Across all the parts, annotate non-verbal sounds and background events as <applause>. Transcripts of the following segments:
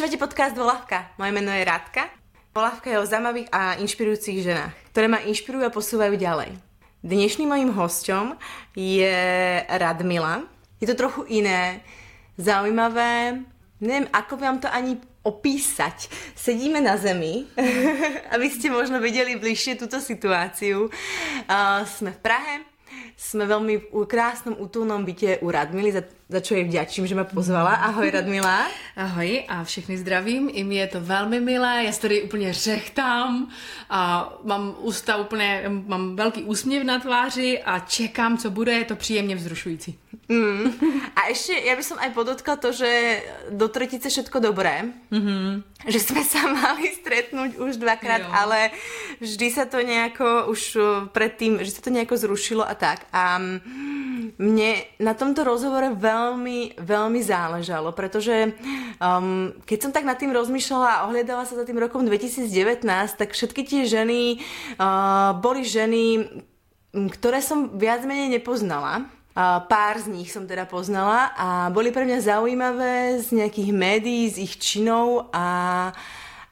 Počúvate podcast Volavka. Moje meno je Rádka. Volavka je o zaujímavých a inšpirujúcich ženách, ktoré ma inšpirujú a posúvajú ďalej. Dnešným mojím hosťom je Radmila. Je to trochu iné, zaujímavé, neviem, ako vám to ani opísať. Sedíme na zemi, <laughs> aby ste možno videli bližšie túto situáciu. Uh, sme v Prahe, sme veľmi v krásnom útulnom byte u Radmily, za, čo jej vďačím, že ma pozvala. Ahoj Radmila. <laughs> Ahoj a všechny zdravím. I mi je to velmi milé, já se tady úplně řechtám a mám ústa úplně, mám velký úsměv na tváři a čekám, co bude, je to příjemně vzrušující. Mm. A ešte, ja by som aj podotkla to, že do tretice všetko dobré. Mm-hmm. Že sme <laughs> sa mali stretnúť už dvakrát, jo. ale vždy sa to nejako už uh, predtým, že sa to nejako zrušilo a tak. A mne na tomto rozhovore veľmi, veľmi záležalo, pretože um, keď som tak nad tým rozmýšľala a ohliadala sa za tým rokom 2019, tak všetky tie ženy uh, boli ženy, ktoré som viac menej nepoznala. Pár z nich som teda poznala a boli pre mňa zaujímavé z nejakých médií, z ich činov a...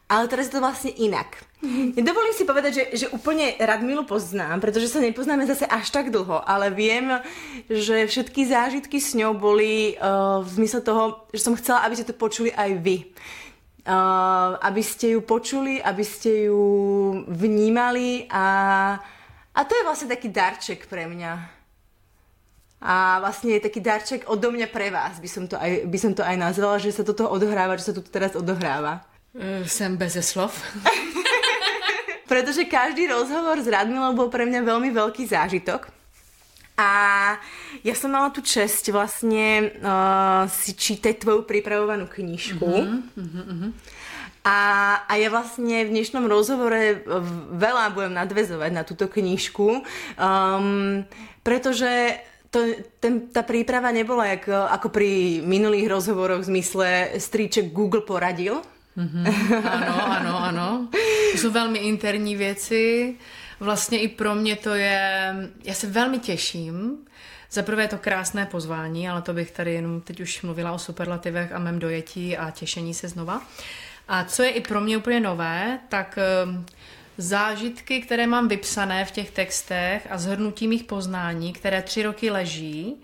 Ale teraz je to vlastne inak. <laughs> Dovolím si povedať, že, že úplne Radmilu poznám, pretože sa nepoznáme zase až tak dlho, ale viem, že všetky zážitky s ňou boli uh, v zmysle toho, že som chcela, aby ste to počuli aj vy. Uh, aby ste ju počuli, aby ste ju vnímali a, a to je vlastne taký darček pre mňa a vlastne je taký darček odo mňa pre vás, by som to aj, by som to aj nazvala, že sa toto odohráva, že sa to teraz odohráva. Uh, jsem bez slov. <laughs> Pretože každý rozhovor s Radmilou bol pre mňa veľmi veľký zážitok. A ja som mala tu čest vlastne uh, si čítať tvoju pripravovanú knižku. Uh-huh, uh-huh. A, a ja vlastne v dnešnom rozhovore veľa budem nadvezovať na túto knižku, um, pretože to, ten, tá príprava nebola jak, ako pri minulých rozhovoroch v zmysle stríček Google poradil. Mm-hmm. Ano, ano, ano. To jsou velmi interní věci. Vlastně i pro mě to je... Já se velmi těším. Za prvé to krásné pozvání, ale to bych tady jenom teď už mluvila o superlativech a mém dojetí a těšení se znova. A co je i pro mě úplně nové, tak zážitky, které mám vypsané v těch textech a zhrnutí mých poznání, které tři roky leží,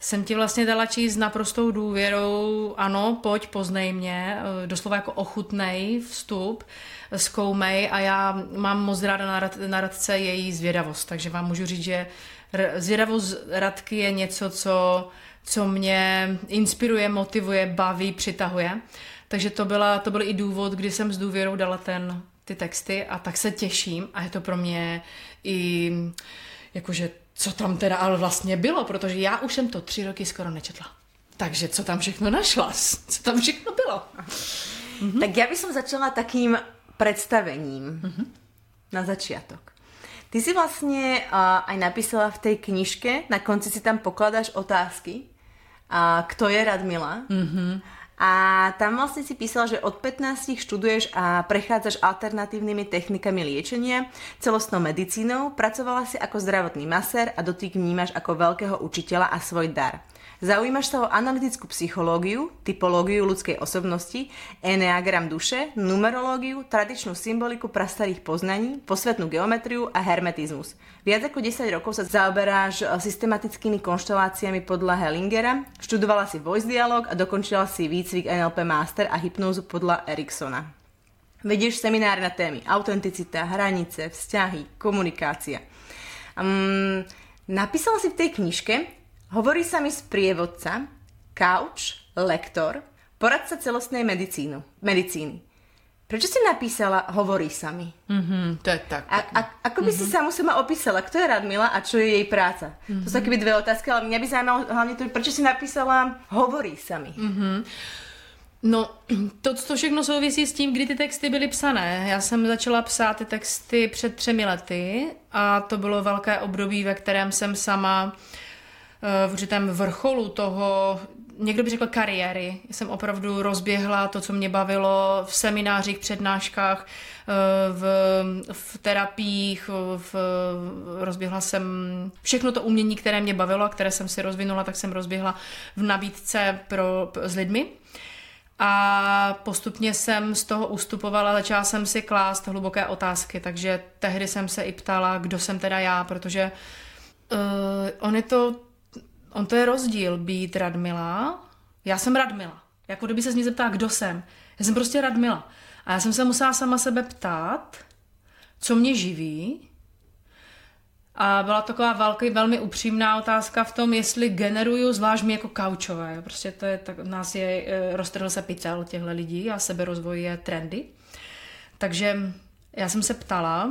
jsem ti vlastně dala číst naprostou důvěrou, ano, pojď, poznej mě, eh, doslova jako ochutnej vstup, zkoumej a já mám moc ráda na, rad, na radce její zvědavost, takže vám můžu říct, že zvědavost Radky je něco, co, co mě inspiruje, motivuje, baví, přitahuje. Takže to, byla, to byl i důvod, kdy jsem s důvěrou dala ten, ty texty a tak se těším. A je to pro mě i jakože co tam teda ale vlastně bylo, protože já už jsem to tři roky skoro nečetla. Takže co tam všechno našla? <laughs> Co tam všechno bylo? Mhm. Tak já bych začala takým představením mhm. na začátek. Ty si vlastně uh, aj napísala v té knižke, na konci si tam pokladáš otázky, uh, kto je Radmila. Mm-hmm. A tam vlastne si písala, že od 15 študuješ a prechádzaš alternatívnymi technikami liečenia, celostnou medicínou, pracovala si ako zdravotný masér a dotyk vnímaš ako veľkého učiteľa a svoj dar. Zaujímaš sa o analytickú psychológiu, typológiu ľudskej osobnosti, eneagram duše, numerológiu, tradičnú symboliku prastarých poznaní, posvetnú geometriu a hermetizmus. Viac ako 10 rokov sa zaoberáš eh, systematickými konšteláciami podľa Hellingera, študovala si voice dialog a dokončila si výcvik NLP Master a hypnózu podľa Eriksona. Vedieš semináre na témy autenticita, hranice, vzťahy, komunikácia. Um, napísala si v tej knižke, Hovorí sa mi sprievodca, couch, lektor, poradca celostnej medicínu, medicíny. Prečo si napísala Hovorí sa mi? Mm-hmm, to je tak. A, a, ako by mm-hmm. si samu sama opísala, kto je Radmila a čo je jej práca? Mm-hmm. To sú keby dve otázky, ale mňa by zaujímalo hlavne to, prečo si napísala Hovorí sa mi. Mm-hmm. No, to, to všechno souvisí s tím, kdy ty texty byly psané. Já jsem začala psát ty texty před třemi lety a to bylo velké období, ve kterém jsem sama uh, v určitém vrcholu toho, někdo by řekl kariéry. Jsem opravdu rozběhla to, co mě bavilo v seminářích, přednáškách, v, v terapiích, v, rozběhla jsem všechno to umění, které mě bavilo a které jsem si rozvinula, tak jsem rozběhla v nabídce pro, s lidmi. A postupně jsem z toho ustupovala, začala jsem si klást hluboké otázky, takže tehdy jsem se i ptala, kdo jsem teda já, protože uh, on je to, on to je rozdíl být Radmila. Já jsem Radmila. Jako kdyby se z ní zeptala, kdo jsem. Já jsem prostě Radmila. A já jsem se musela sama sebe ptát, co mě živí, a byla taková velký, velmi upřímná otázka v tom, jestli generuju, zvlášť mi jako kaučové. Prostě to je, tak, nás je, eh, roztrhl se pytel těchto lidí a seberozvoj je trendy. Takže já jsem se ptala,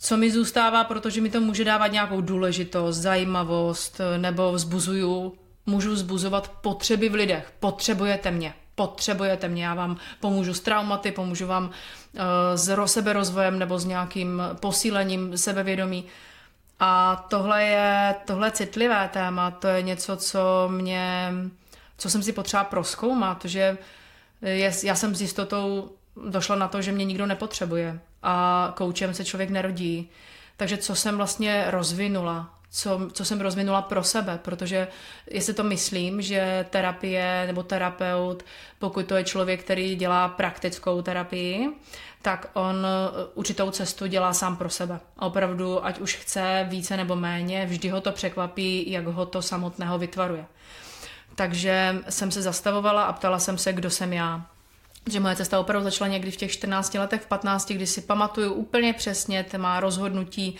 co mi zůstává, protože mi to může dávat nějakou důležitost, zajímavost, nebo vzbuzuju, můžu vzbuzovat potřeby v lidech. Potřebujete mě, potřebujete mě, já vám pomůžu s traumaty, pomůžu vám uh, s seberozvojem nebo s nějakým posílením sebevědomí. A tohle je, tohle citlivé téma, to je něco, co mě, co jsem si potřeba proskoumat, že je, já jsem s jistotou došla na to, že mě nikdo nepotřebuje a koučem se člověk nerodí. Takže co jsem vlastně rozvinula, co, co jsem rozvinula pro sebe, protože jestli to myslím, že terapie nebo terapeut, pokud to je člověk, který dělá praktickou terapii, tak on eh, určitou cestu dělá sám pro sebe. A opravdu, ať už chce více nebo méně, vždy ho to překvapí, jak ho to samotného vytvaruje. Takže jsem se zastavovala a ptala jsem se, kdo jsem já. Že moje cesta opravdu začala někdy v těch 14 letech, v 15, kdy si pamatuju úplně přesně má rozhodnutí,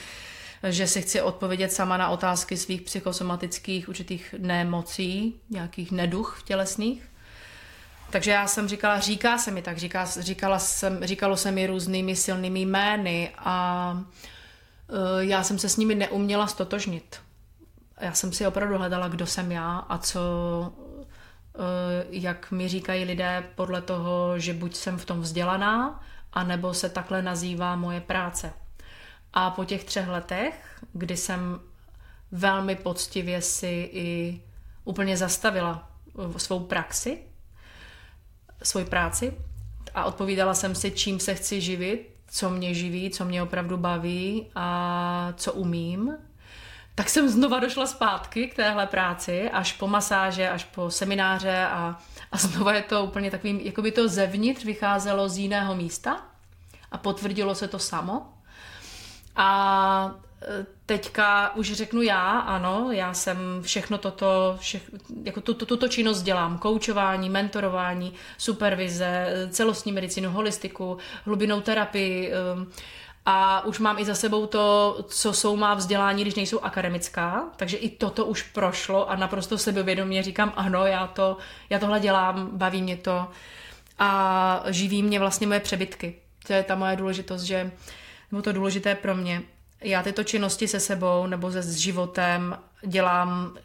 že si chci odpovědět sama na otázky svých psychosomatických určitých nemocí, nějakých neduch tělesných. Takže já jsem říkala, říká se mi tak, říká, říkala jsem, říkalo se mi různými silnými jmény a uh, já jsem se s nimi neuměla stotožnit. Já jsem si opravdu hledala, kdo jsem já a co, jak mi říkají lidé podle toho, že buď jsem v tom vzdělaná, anebo se takhle nazývá moje práce. A po těch třech letech, kdy jsem velmi poctivě si i úplně zastavila svou praxi, svoji práci a odpovídala jsem si, čím se chci živit, co mě živí, co mě opravdu baví a co umím, tak jsem znova došla zpátky k téhle práci, až po masáže, až po semináře a, a znova je to úplně takovým, jako by to zevnitř vycházelo z jiného místa a potvrdilo se to samo. A teďka už řeknu já, ano, já jsem všechno toto, všech, jako tuto, tuto činnost dělám, koučování, mentorování, supervize, celostní medicínu, holistiku, hlubinou terapii um, a už mám i za sebou to, co jsou má vzdělání, když nejsou akademická, takže i toto už prošlo a naprosto sebevědomě říkám, ano, já, to, já tohle dělám, baví mě to a živí mě vlastně moje přebytky. To je ta moje důležitost, že, nebo to důležité pro mě, já tyto činnosti se sebou nebo se s životem dělám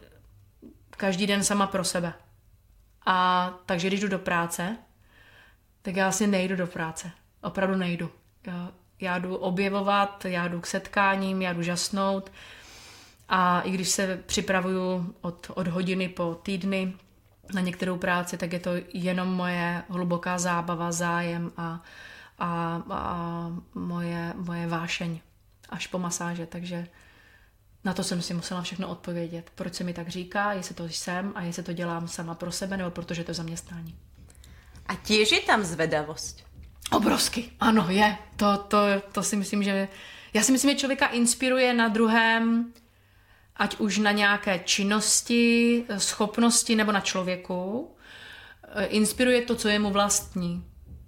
každý den sama pro sebe. A takže když jdu do práce, tak já asi nejdu do práce. Opravdu nejdu. Já, já jdu objevovat, já jdu k setkáním, já jdu žasnout. A i když se připravuju od, od hodiny po týdny na některou práci, tak je to jenom moje hluboká zábava, zájem a, a, a moje, moje vášeň až po masáže, takže na to jsem si musela všechno odpovědět. Proč se mi tak říká, jestli to jsem a jestli to dělám sama pro sebe, nebo protože to je zaměstnání. A těž je tam zvedavost? Obrovsky, ano, je. To, to, to si myslím, že... Já si myslím, že člověka inspiruje na druhém, ať už na nějaké činnosti, schopnosti nebo na člověku. Inspiruje to, co je mu vlastní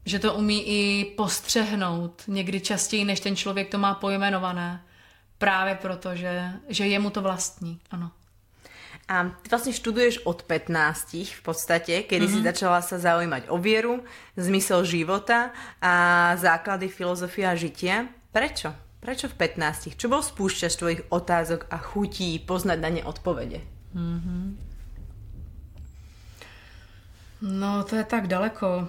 že to umí i postřehnout někdy častěji, než ten člověk to má pojmenované. Právě proto, že, že je mu to vlastní, ano. A ty vlastně študuješ od 15 v podstatě, kedy mm-hmm. si mhm. začala sa zaujímať o vieru, zmysel života a základy filozofie a žitia. Prečo? Prečo v 15? Čo bol spúšťač tvojich otázok a chutí poznať na ne odpovede? Mm-hmm. No, to je tak daleko.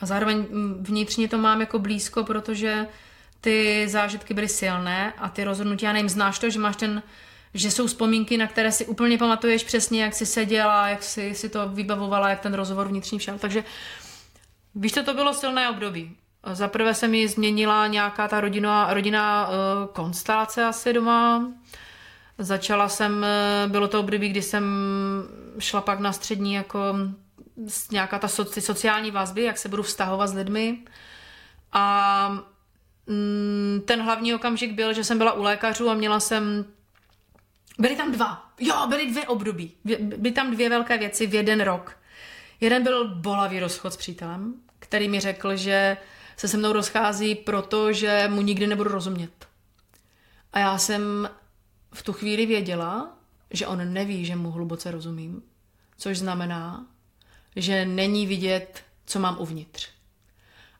A zároveň vnitřně to mám jako blízko, protože ty zážitky byly silné a ty rozhodnutí, já nevím, znáš to, že máš ten, že jsou vzpomínky, na které si úplně pamatuješ přesně, jak jsi seděla, jak jsi si to vybavovala, jak ten rozhovor vnitřní všel. Takže víš, to, to bylo silné období. Za prvé se mi změnila nějaká ta rodina, rodina uh, konstelace asi doma. Začala jsem, uh, bylo to období, kdy jsem šla pak na střední jako nějaká ta soci, sociální vazby, jak se budu vztahovat s lidmi. A mm, ten hlavní okamžik byl, že jsem byla u lékařů a měla jsem Byly tam dva. Jo, byly dvě období. Byly tam dvě velké věci v jeden rok. Jeden byl bolavý rozchod s přítelem, který mi řekl, že se se mnou rozchází, protože mu nikdy nebudu rozumět. A já jsem v tu chvíli věděla, že on neví, že mu hluboce rozumím. Což znamená, že není vidět, co mám uvnitř.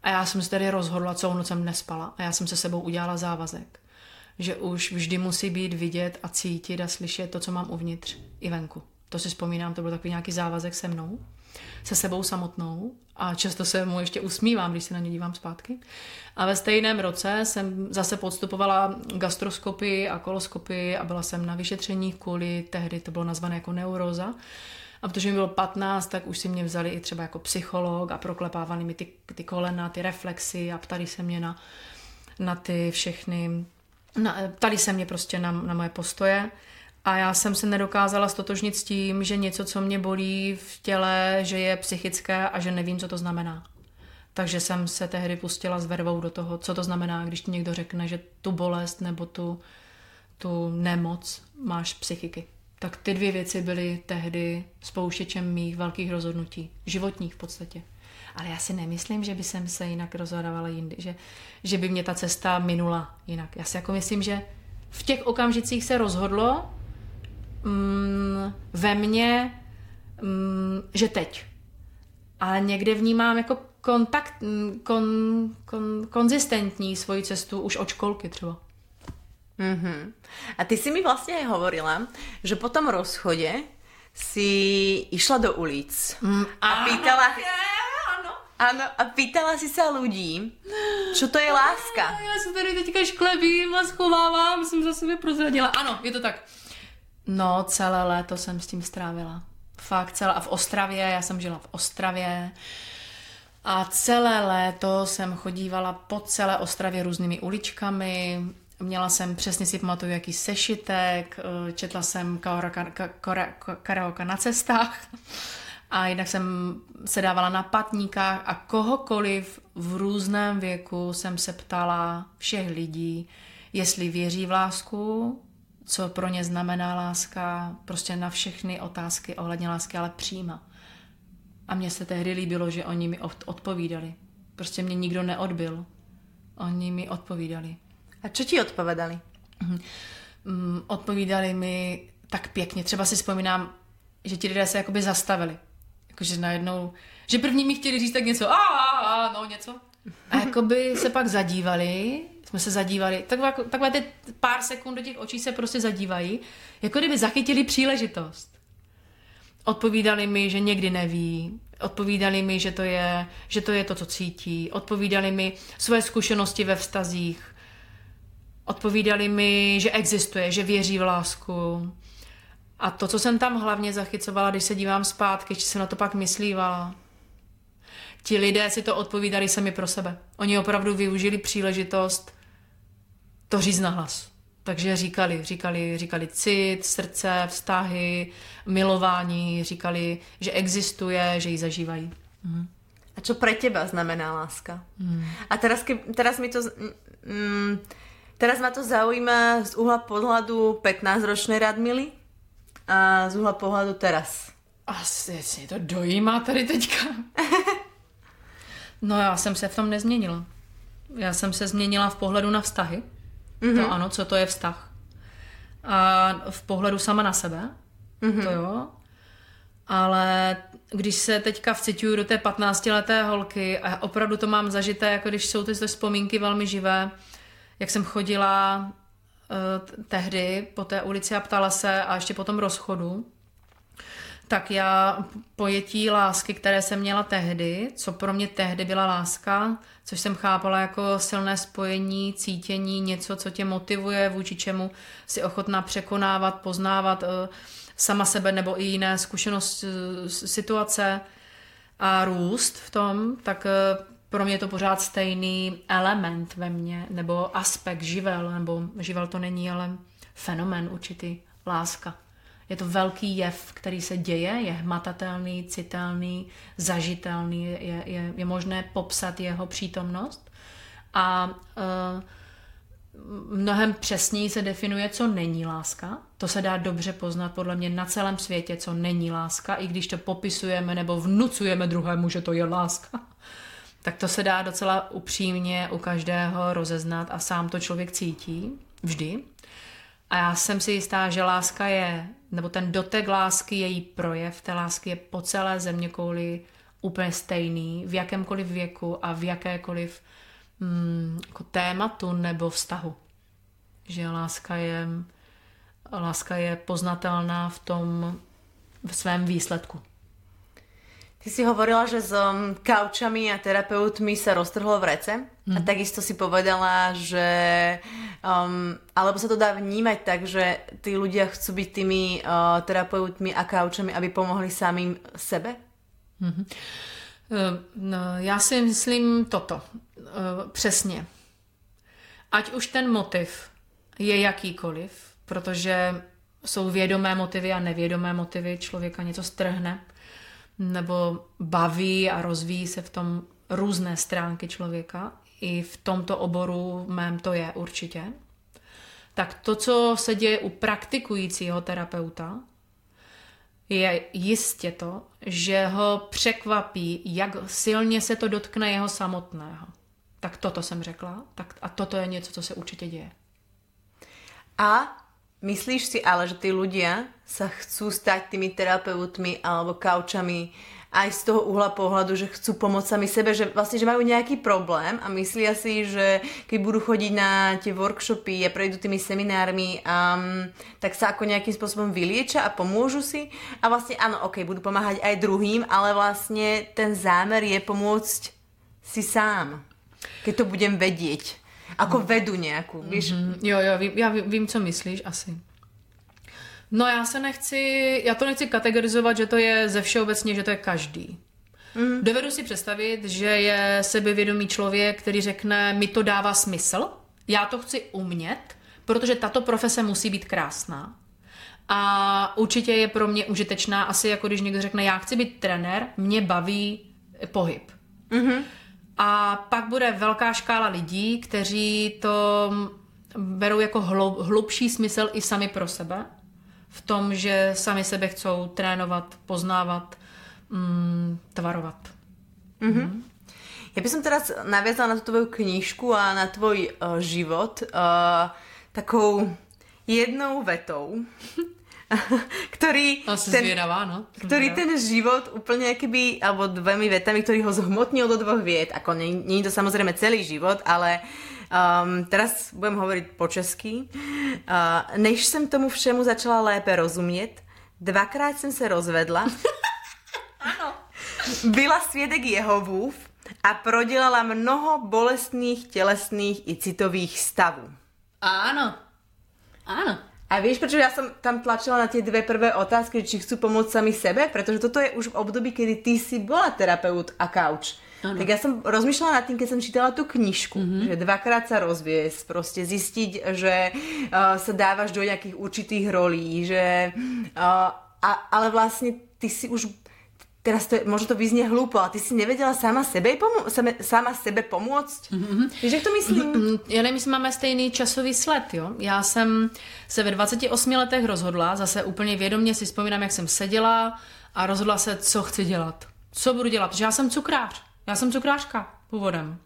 A já jsem se tedy rozhodla, celou noc jsem nespala a já jsem se sebou udělala závazek, že už vždy musí být vidět a cítit a slyšet to, co mám uvnitř i venku. To si vzpomínám, to byl takový nějaký závazek se mnou, se sebou samotnou a často se mu ještě usmívám, když se na ně dívám zpátky. A ve stejném roce jsem zase podstupovala gastroskopy a koloskopy a byla jsem na vyšetření kvůli, tehdy to bylo nazvané jako neuroza. A protože mi bylo 15, tak už si mě vzali i třeba jako psycholog a proklepávali mi ty, ty kolena, ty reflexy a ptali se mě na, na ty všechny, na, ptali se mě prostě na, na moje postoje. A já jsem se nedokázala stotožnit s tím, že něco, co mě bolí v těle, že je psychické a že nevím, co to znamená. Takže jsem se tehdy pustila s vervou do toho, co to znamená, když ti někdo řekne, že tu bolest nebo tu, tu nemoc máš psychiky. Tak ty dvě věci byly tehdy spouštěčem mých velkých rozhodnutí, životních v podstatě. Ale já si nemyslím, že by jsem se jinak rozhodovala jindy, že, že by mě ta cesta minula jinak. Já si jako myslím, že v těch okamžicích se rozhodlo, mm, ve mně, mm, že teď. Ale někde vnímám jako kontakt, mm, kon, kon, konzistentní svoji cestu už od školky třeba. Mm-hmm. A ty si mi vlastně hovorila, že po tom rozchodě si išla do ulic mm, a pýtala... Ano. Ano, a pýtala si se lidí, co to je láska. Já se tady teďka šklebím a schovávám, jsem za sebe prozradila. Ano, je to tak. No, celé léto jsem s tím strávila. Fakt celé. A v Ostravě, já jsem žila v Ostravě. A celé léto jsem chodívala po celé Ostravě různými uličkami. Měla jsem, přesně si pamatuju, jaký sešitek, eh, četla jsem karaoke na cestách a jinak jsem se dávala na patníkách a kohokoliv v různém věku jsem se ptala všech lidí, jestli věří v lásku, co pro ně znamená láska, prostě na všechny otázky ohledně lásky, ale příma. A mně se tehdy líbilo, že oni mi odpovídali. Prostě mě nikdo neodbil. Oni mi odpovídali. A co ti odpovídali? Mhm. Mm, odpovídali mi tak pěkně. Třeba si vzpomínám, že ti lidé se jakoby zastavili. Jakože najednou, že první mi chtěli říct tak něco, a, a, a no něco. A jakoby se pak zadívali jsme se zadívali, takové, takové ty pár sekund do těch očí se prostě zadívají, jako kdyby zachytili příležitost. Odpovídali mi, že někdy neví, odpovídali mi, že to je, že to, je to, co cítí, odpovídali mi své zkušenosti ve vztazích, odpovídali mi, že existuje, že věří v lásku. A to, co jsem tam hlavně zachycovala, když se dívám zpátky, když jsem na to pak myslívala, ti lidé si to odpovídali sami pro sebe. Oni opravdu využili příležitost to říct na hlas. Takže říkali, říkali, říkali cit, srdce, vztahy, milování, říkali, že existuje, že ji zažívají. Mhm. A co pro teba znamená láska? Mm. A teraz, teraz mi to... Mm, teraz ma to zaujíma z uhla pohľadu 15-ročnej Radmily a z uhla pohľadu teraz. Asi si to dojímá tady teďka. no já jsem se v tom nezměnila. Já jsem se změnila v pohledu na vztahy. Mm-hmm. To ano, co to je vztah. A v pohledu sama na sebe, mm-hmm. to jo. Ale když se teďka vcituju do té 15-leté holky a opravdu to mám zažité, jako když jsou ty vzpomínky velmi živé, jak jsem chodila tehdy po té ulici a ptala se a ještě po tom rozchodu, tak já pojetí lásky, které jsem měla tehdy, co pro mě tehdy byla láska, což jsem chápala jako silné spojení, cítění, něco, co tě motivuje, vůči čemu si ochotná překonávat, poznávat uh, sama sebe nebo i jiné zkušenost, uh, situace a růst v tom, tak pro mě je to pořád stejný element ve mně, nebo aspekt, živel, nebo živel to není, ale fenomen určitý, láska Je to velký jev, který se děje, je hmatatelný, citelný, zažitelný, je, je, je možné popsat jeho přítomnost. A uh, mnohem přesněji se definuje, co není láska. To se dá dobře poznat podle mě na celém světě, co není láska, i když to popisujeme nebo vnucujeme druhému, že to je láska. Tak to se dá docela upřímně u každého rozeznat a sám to člověk cítí vždy. A já jsem si jistá, že láska je, nebo ten dotek lásky, její projev té lásky je po celé země kouli úplně stejný, v jakémkoliv věku a v jakékoliv mm, jako tématu nebo vztahu. Že láska je, láska je poznatelná v tom v svém výsledku. Ty si hovorila, že s um, kaučami a terapeutmi sa roztrhlo v rece. Mm. A mhm. takisto si povedala, že... Um, alebo sa to dá vnímať tak, že tí ľudia chcú byť tými uh, terapeutmi a kaučami, aby pomohli samým sebe? Mm-hmm. Uh, no, já si myslím toto. Uh, přesně. Ať už ten motiv je jakýkoliv, protože jsou vědomé motivy a nevědomé motivy, člověka něco strhne, nebo baví a rozvíjí se v tom různé stránky člověka. I v tomto oboru mém to je určitě. Tak to, co se děje u praktikujícího terapeuta, je jistě to, že ho překvapí, jak silně se to dotkne jeho samotného. Tak toto jsem řekla. Tak, a toto je něco, co se určitě děje. A Myslíš si ale, že tí ľudia sa chcú stať tými terapeutmi alebo kaučami aj z toho uhla pohľadu, že chcú pomôcť sami sebe, že vlastne, že majú nejaký problém a myslia si, že keď budú chodiť na tie workshopy a prejdú tými seminármi, um, tak sa ako nejakým spôsobom vyliečia a pomôžu si. A vlastne áno, ok, budú pomáhať aj druhým, ale vlastne ten zámer je pomôcť si sám. Keď to budem vedieť. Ako vedu nějakou, víš? Mm-hmm. Jo, jo, vím, já vím, co myslíš, asi. No já se nechci, já to nechci kategorizovat, že to je ze všeobecně, že to je každý. Mm. Dovedu si představit, že je sebevědomý člověk, který řekne, mi to dává smysl, já to chci umět, protože tato profese musí být krásná. A určitě je pro mě užitečná, asi jako když někdo řekne, já chci být trenér, mě baví pohyb. Mm-hmm. A pak bude velká škála lidí, kteří to berou jako hlubší smysl i sami pro sebe. V tom, že sami sebe chcou trénovat, poznávat, mm, tvarovat. Mm-hmm. Mm. Ja by som teraz naviazala na tú tvoju knižku a na tvoj uh, život uh, takou jednou vetou. <laughs> <laughs> ktorý, ten, zvieravá, no. ktorý ten život úplne keby, alebo dvomi vetami, ktorý ho zhmotnil do dvoch viet. Ako je to samozrejme celý život, ale um, teraz budem hovoriť po česky. Uh, než jsem tomu všemu začala lépe rozumět, dvakrát jsem se rozvedla. <laughs> ano. Byla svědek Jehovův a prodělala mnoho bolestných tělesných i citových stavů. Áno. Áno. A vieš, prečo ja som tam tlačila na tie dve prvé otázky, či chcú pomôcť sami sebe? Pretože toto je už v období, kedy ty si bola terapeut a couch. Ano. Tak ja som rozmýšľala nad tým, keď som čítala tú knižku, mm-hmm. že dvakrát sa rozviesť, proste zistiť, že uh, sa dávaš do nejakých určitých rolí, že... Uh, a, ale vlastne ty si už teraz to je, možno to vyznie hlúpo, ale ty si nevedela sama sebe, pomo- same, sama sebe pomôcť? Mm-hmm. Víš, jak to myslím? Mm-hmm. Já nevím, jestli máme stejný časový sled, jo. Já jsem se ve 28 letech rozhodla, zase úplně vědomě si vzpomínám, jak jsem seděla a rozhodla se, co chci dělat. Co budu dělat, protože já jsem cukrář. Já jsem cukrářka původem.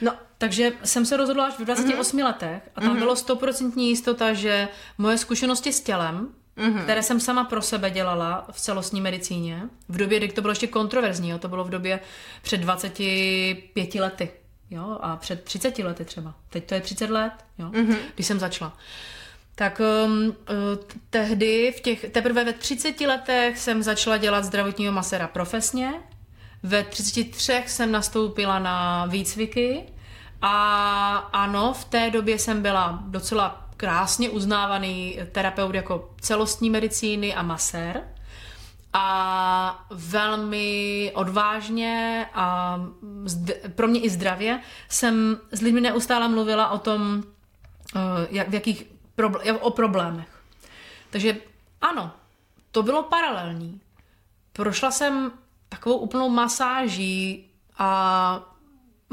No, takže jsem se rozhodla až v 28 mm-hmm. letech a tam mm-hmm. bylo stoprocentní jistota, že moje zkušenosti s tělem mm-hmm. které jsem sama pro sebe dělala v celostní medicíně. V době, kdy to bylo ještě kontroverzní, jo? to bylo v době před 25 lety. Jo? A před 30 lety třeba. Teď to je 30 let, jo? Mm-hmm. když jsem začala. Tak um, tehdy, v těch, teprve ve 30 letech jsem začala dělat zdravotního masera profesně. Ve 33 jsem nastoupila na výcviky a ano, v té době jsem byla docela krásně uznávaný terapeut jako celostní medicíny a masér a velmi odvážně a pro mě i zdravě jsem s lidmi neustále mluvila o tom, eh, jak, v jakých o problémech. Takže ano, to bylo paralelní. Prošla jsem takovou úplnou masáží a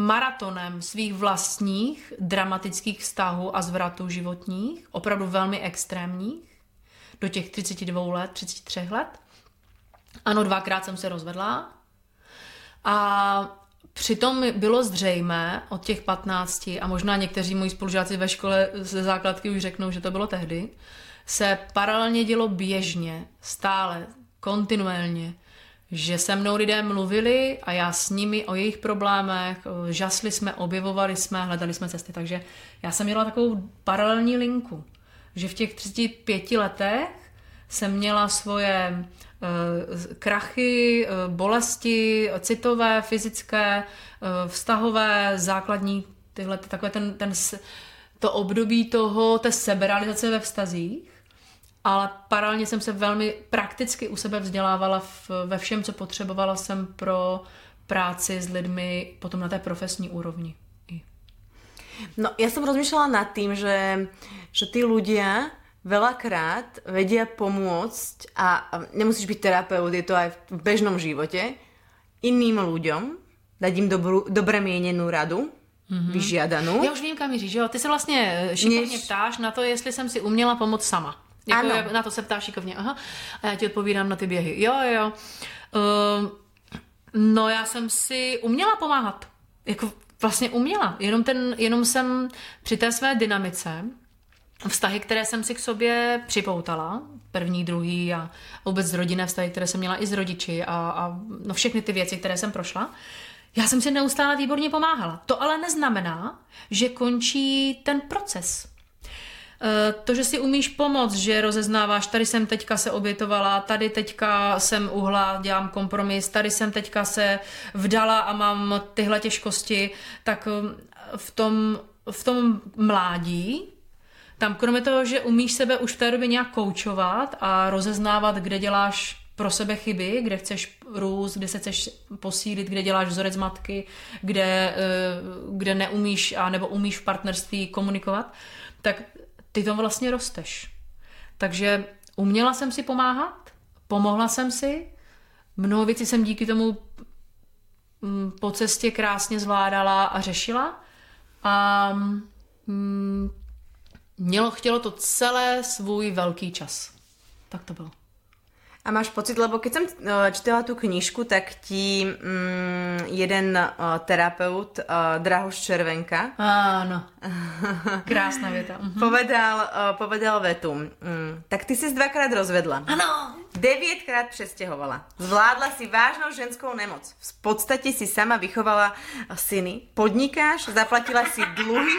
maratonem svých vlastních dramatických vztahů a zvratů životních, opravdu velmi extrémních, do těch 32 let, 33 let. Ano, dvakrát jsem se rozvedla. A Přitom bylo zřejmé od těch 15, a možná někteří moji spolužáci ve škole ze základky už řeknou, že to bylo tehdy, se paralelně dělo běžně, stále, kontinuálně, že se mnou lidé mluvili a já s nimi o jejich problémech, žasli jsme, objevovali jsme, hledali jsme cesty, takže já jsem měla takovou paralelní linku, že v těch 35 letech jsem měla svoje Eh, krachy, eh, bolesti, citové, fyzické, eh, vztahové, základní, tyhle, takové ten, ten, to období toho, té seberealizace ve vztazích, ale paralelně jsem se velmi prakticky u sebe vzdělávala v, ve všem, co potřebovala jsem pro práci s lidmi potom na té profesní úrovni. No, ja som rozmýšľala nad tým, že, že tí ľudia, veľakrát vedia pomôcť a nemusíš byť terapeut, je to aj v bežnom živote, iným ľuďom, dať im dobrú, dobre mienenú radu, mm-hmm. vyžiadanú. Já už vím, kam míříš, jo? Ty se vlastně šikovně Než... ptáš na to, jestli jsem si uměla pomoct sama. Jako ano. Na to se ptáš šikovně. Aha. A já ti odpovídám na ty běhy. Jo, jo. Uh, no já jsem si uměla pomáhat. Jako vlastně uměla. Jenom, ten, jenom jsem při té své dynamice vztahy, které jsem si k sobě připoutala, první, druhý a vůbec rodinné vztahy, které jsem měla i s rodiči a, a no všechny ty věci, které jsem prošla, já jsem si neustále výborně pomáhala. To ale neznamená, že končí ten proces. E, to, že si umíš pomoct, že rozeznáváš, tady jsem teďka se obětovala, tady teďka jsem uhla, dělám kompromis, tady jsem teďka se vdala a mám tyhle těžkosti, tak v tom, v tom mládí tam kromě toho, že umíš sebe už v té době nějak koučovat a rozeznávat, kde děláš pro sebe chyby, kde chceš růst, kde se chceš posílit, kde děláš vzorec matky, kde, eh, kde neumíš a nebo umíš v partnerství komunikovat, tak ty to vlastně rosteš. Takže uměla jsem si pomáhat, pomohla jsem si, mnoho věcí jsem díky tomu mm, po cestě krásně zvládala a řešila a mm, mělo, chtělo to celé svůj velký čas. Tak to bylo. A máš pocit, lebo keď som eh, čítala tú knižku, tak ti mm, jeden uh, terapeut, uh, Drahoš Červenka, Áno, <laughs> krásna vieta. Uh-huh. povedal, uh, povedal vetu, mm, tak ty si dvakrát rozvedla. Áno. Deviatkrát přestěhovala. Zvládla si vážnou ženskou nemoc. V podstatě si sama vychovala syny. Podnikáš, zaplatila si dluhy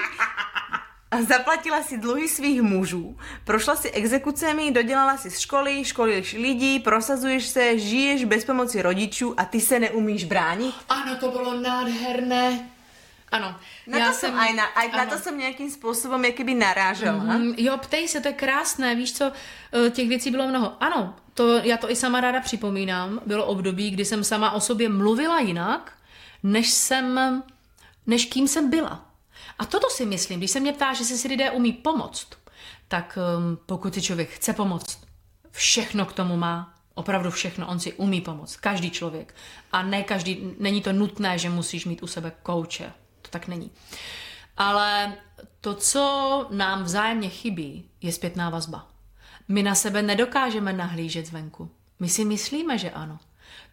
Zaplatila si dluhy svých mužů, prošla si exekucemi, dodělala si z školy, školíš lidí, prosazuješ se, žiješ bez pomoci rodičů a ty se neumíš bránit? Ano, to bylo nádherné. Ano. Na já to jsem, aj na, aj na to jsem nějakým způsobem jakýby narážela. Mm, jo, ptej se, to je krásné, víš co, eh, těch věcí bylo mnoho. Ano, to, já to i sama ráda připomínám, bylo období, kdy jsem sama o sobě mluvila jinak, než jsem, než kým jsem byla. A toto si myslím, když se mě ptá, že si lidé umí pomoct, tak um, pokud si člověk chce pomoct, všechno k tomu má, opravdu všechno, on si umí pomoct, každý člověk. A ne každý, není to nutné, že musíš mít u sebe kouče, to tak není. Ale to, co nám vzájemně chybí, je zpětná vazba. My na sebe nedokážeme nahlížet zvenku. My si myslíme, že ano.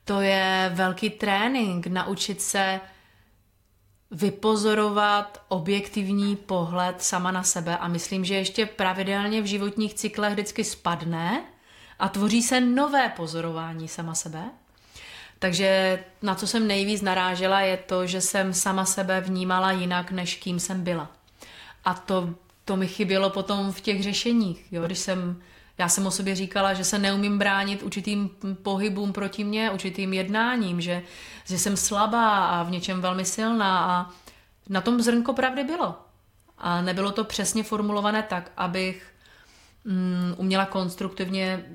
To je velký trénink, naučit se vypozorovat objektivní pohled sama na sebe a myslím, že ještě pravidelně v životních cyklech vždycky spadne a tvoří se nové pozorování sama sebe. Takže na co jsem nejvíc narážela je to, že jsem sama sebe vnímala jinak, než kým jsem byla. A to, to mi chybělo potom v těch řešeních. Jo? Když jsem já jsem o sobě říkala, že se neumím bránit určitým pohybům proti mně, určitým jednáním, že, že jsem slabá a v něčem velmi silná a na tom zrnko pravdy bylo. A nebylo to přesně formulované tak, abych mm, uměla konstruktivně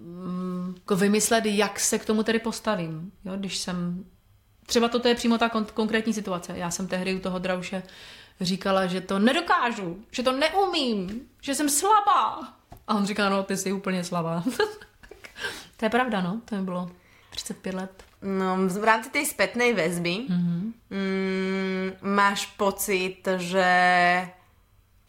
mm, vymyslet, jak se k tomu tedy postavím. Jo, když jsem... Třeba toto je přímo ta kon- konkrétní situace. Já jsem tehdy u toho Drauše říkala, že to nedokážu, že to neumím, že jsem slabá. A on říká, no ty jsi úplně slabá. <laughs> To je pravda, no, to mi bylo 35 let. No, v rámci tej spätnej väzby mm-hmm. mm, máš pocit, že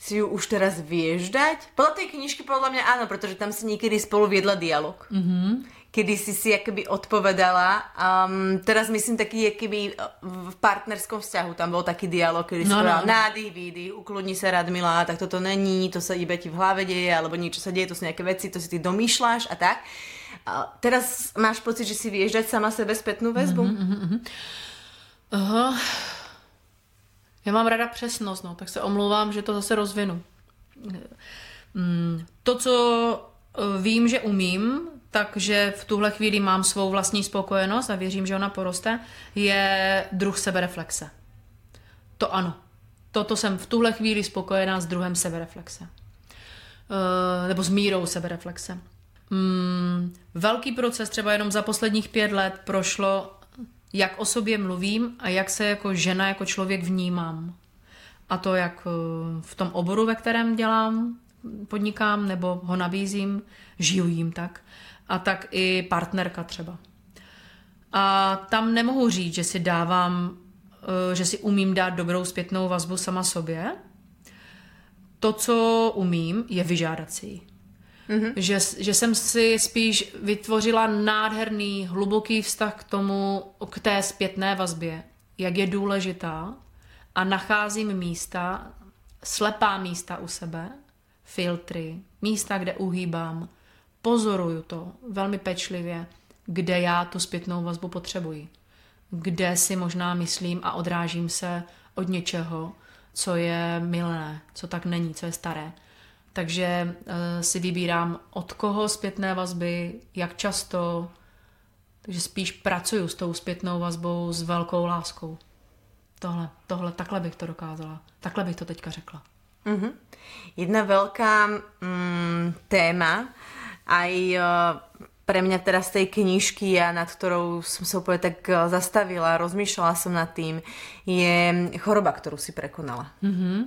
si ju už teraz vieš dať? Podľa tej knižky podľa mňa áno, pretože tam si niekedy spolu viedla dialog. Mm-hmm kedy si si akoby odpovedala. Um, teraz myslím taký, keby v partnerskom vzťahu tam bol taký dialog, kedy no, povedala no. nádych, výdych, ukludni sa Radmila, tak toto není, to sa iba ti v hlave deje, alebo niečo sa deje, to sú nejaké veci, to si ty domýšľaš a tak. A teraz máš pocit, že si vieš dať sama sebe spätnú väzbu? Mm-hmm, mm-hmm. Aha. Já mám rada přesnost, no, tak se omlouvám, že to zase rozvinu. Mm, to, co eh, vím, že umím, takže v tuhle chvíli mám svou vlastní spokojenost a věřím, že ona poroste, je druh sebereflexe. To ano. Toto jsem v tuhle chvíli spokojená s druhem sebereflexe. Uh, nebo s mírou sebereflexe. Mm, velký proces třeba jenom za posledních pět let prošlo, jak o sobě mluvím a jak se jako žena, jako člověk vnímám. A to jak eh, v tom oboru, ve kterém dělám, podnikám nebo ho nabízím, žiju jim tak a tak i partnerka třeba. A tam nemohu říct, že si dávám, eh, že si umím dát dobrou zpětnou vazbu sama sobě. To, co umím, je vyžádat si ji. Mm-hmm. Že, že jsem si spíš vytvořila nádherný, hluboký vztah k tomu, k té zpětné vazbě, jak je důležitá a nacházím místa, slepá místa u sebe, filtry, místa, kde uhýbám, pozoruju to velmi pečlivě, kde já tu zpětnou vazbu potřebuji. Kde si možná myslím a odrážím se od něčeho, co je milné, co tak není, co je staré. Takže uh, si vybírám od koho zpětné vazby, jak často, takže spíš pracuju s tou zpětnou vazbou s velkou láskou. Tohle, tohle, takhle bych to dokázala. Takhle bych to teďka řekla. Mm-hmm. Jedna velká mm, téma, aj eh, pre mňa teraz tej knižky a nad ktorou som sa úplne tak eh, zastavila, rozmýšľala som nad tým, je choroba, ktorú si prekonala. Mm-hmm.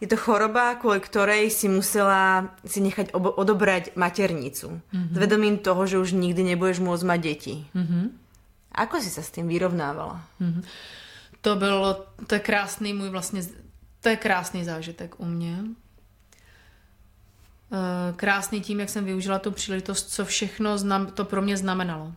Je to choroba, kvôli ktorej si musela si nechať ob- odobrať maternicu. Mm-hmm. S vedomím toho, že už nikdy nebudeš môcť mať deti. Mm-hmm. Ako si sa s tým vyrovnávala? Mm-hmm. To bylo, to je krásný můj vlastně, to je krásný zážitek u mě krásný tím, jak jsem využila tu příležitost, co všechno to pro mě znamenalo.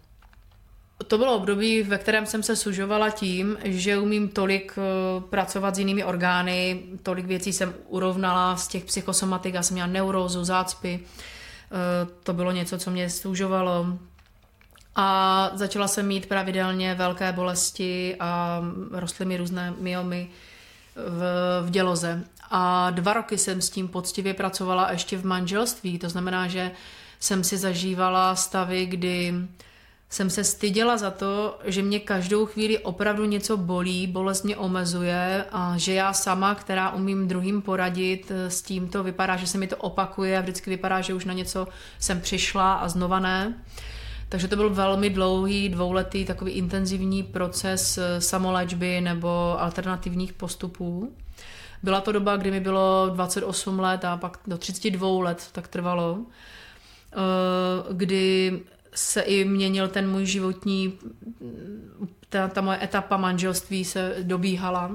To bylo období, ve kterém jsem se sužovala tím, že umím tolik eh, pracovat s jinými orgány, tolik věcí jsem urovnala z těch psychosomatik, já jsem měla neurózu, zácpy, eh, to bylo něco, co mě sužovalo. A začala jsem mít pravidelně velké bolesti a rostly mi různé myomy v, v děloze. A dva roky jsem s tím poctivě pracovala ještě v manželství. To znamená, že jsem si zažívala stavy, kdy jsem se styděla za to, že mě každou chvíli opravdu něco bolí, bolest mě omezuje a že já sama, která umím druhým poradit, s tím to vypadá, že se mi to opakuje a vždycky vypadá, že už na něco jsem přišla a znova ne. Takže to byl velmi dlouhý, dvouletý, takový intenzivní proces samoléčby nebo alternativních postupů. Byla to doba, kdy mi bylo 28 let a pak do 32 let tak trvalo, eh, kdy se i měnil ten můj životní, ta, ta moje etapa manželství se dobíhala.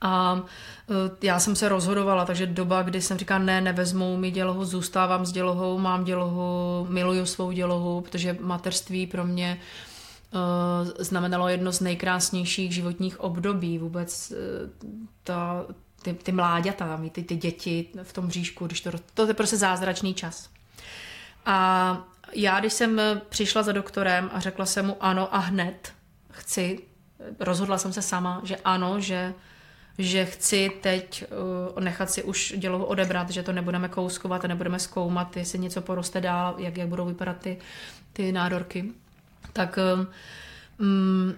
A eh, já jsem se rozhodovala, takže doba, kdy jsem říkala, ne, nevezmou mi dělohu, zůstávám s dělohou, mám dělohu, miluju svou dělohu, protože mateřství pro mě uh, znamenalo jedno z nejkrásnějších životních období. Vůbec uh, ta, ty, ty mláďata, ty, ty děti v tom bříšku, když to, to je prostě zázračný čas. A já, když jsem přišla za doktorem a řekla jsem mu ano a hned chci, rozhodla jsem se sama, že ano, že, že chci teď uh, nechat si už dělohu odebrat, že to nebudeme kouskovat a nebudeme zkoumat, jestli něco poroste dál, jak, jak budou vypadat ty, ty nádorky. Tak um,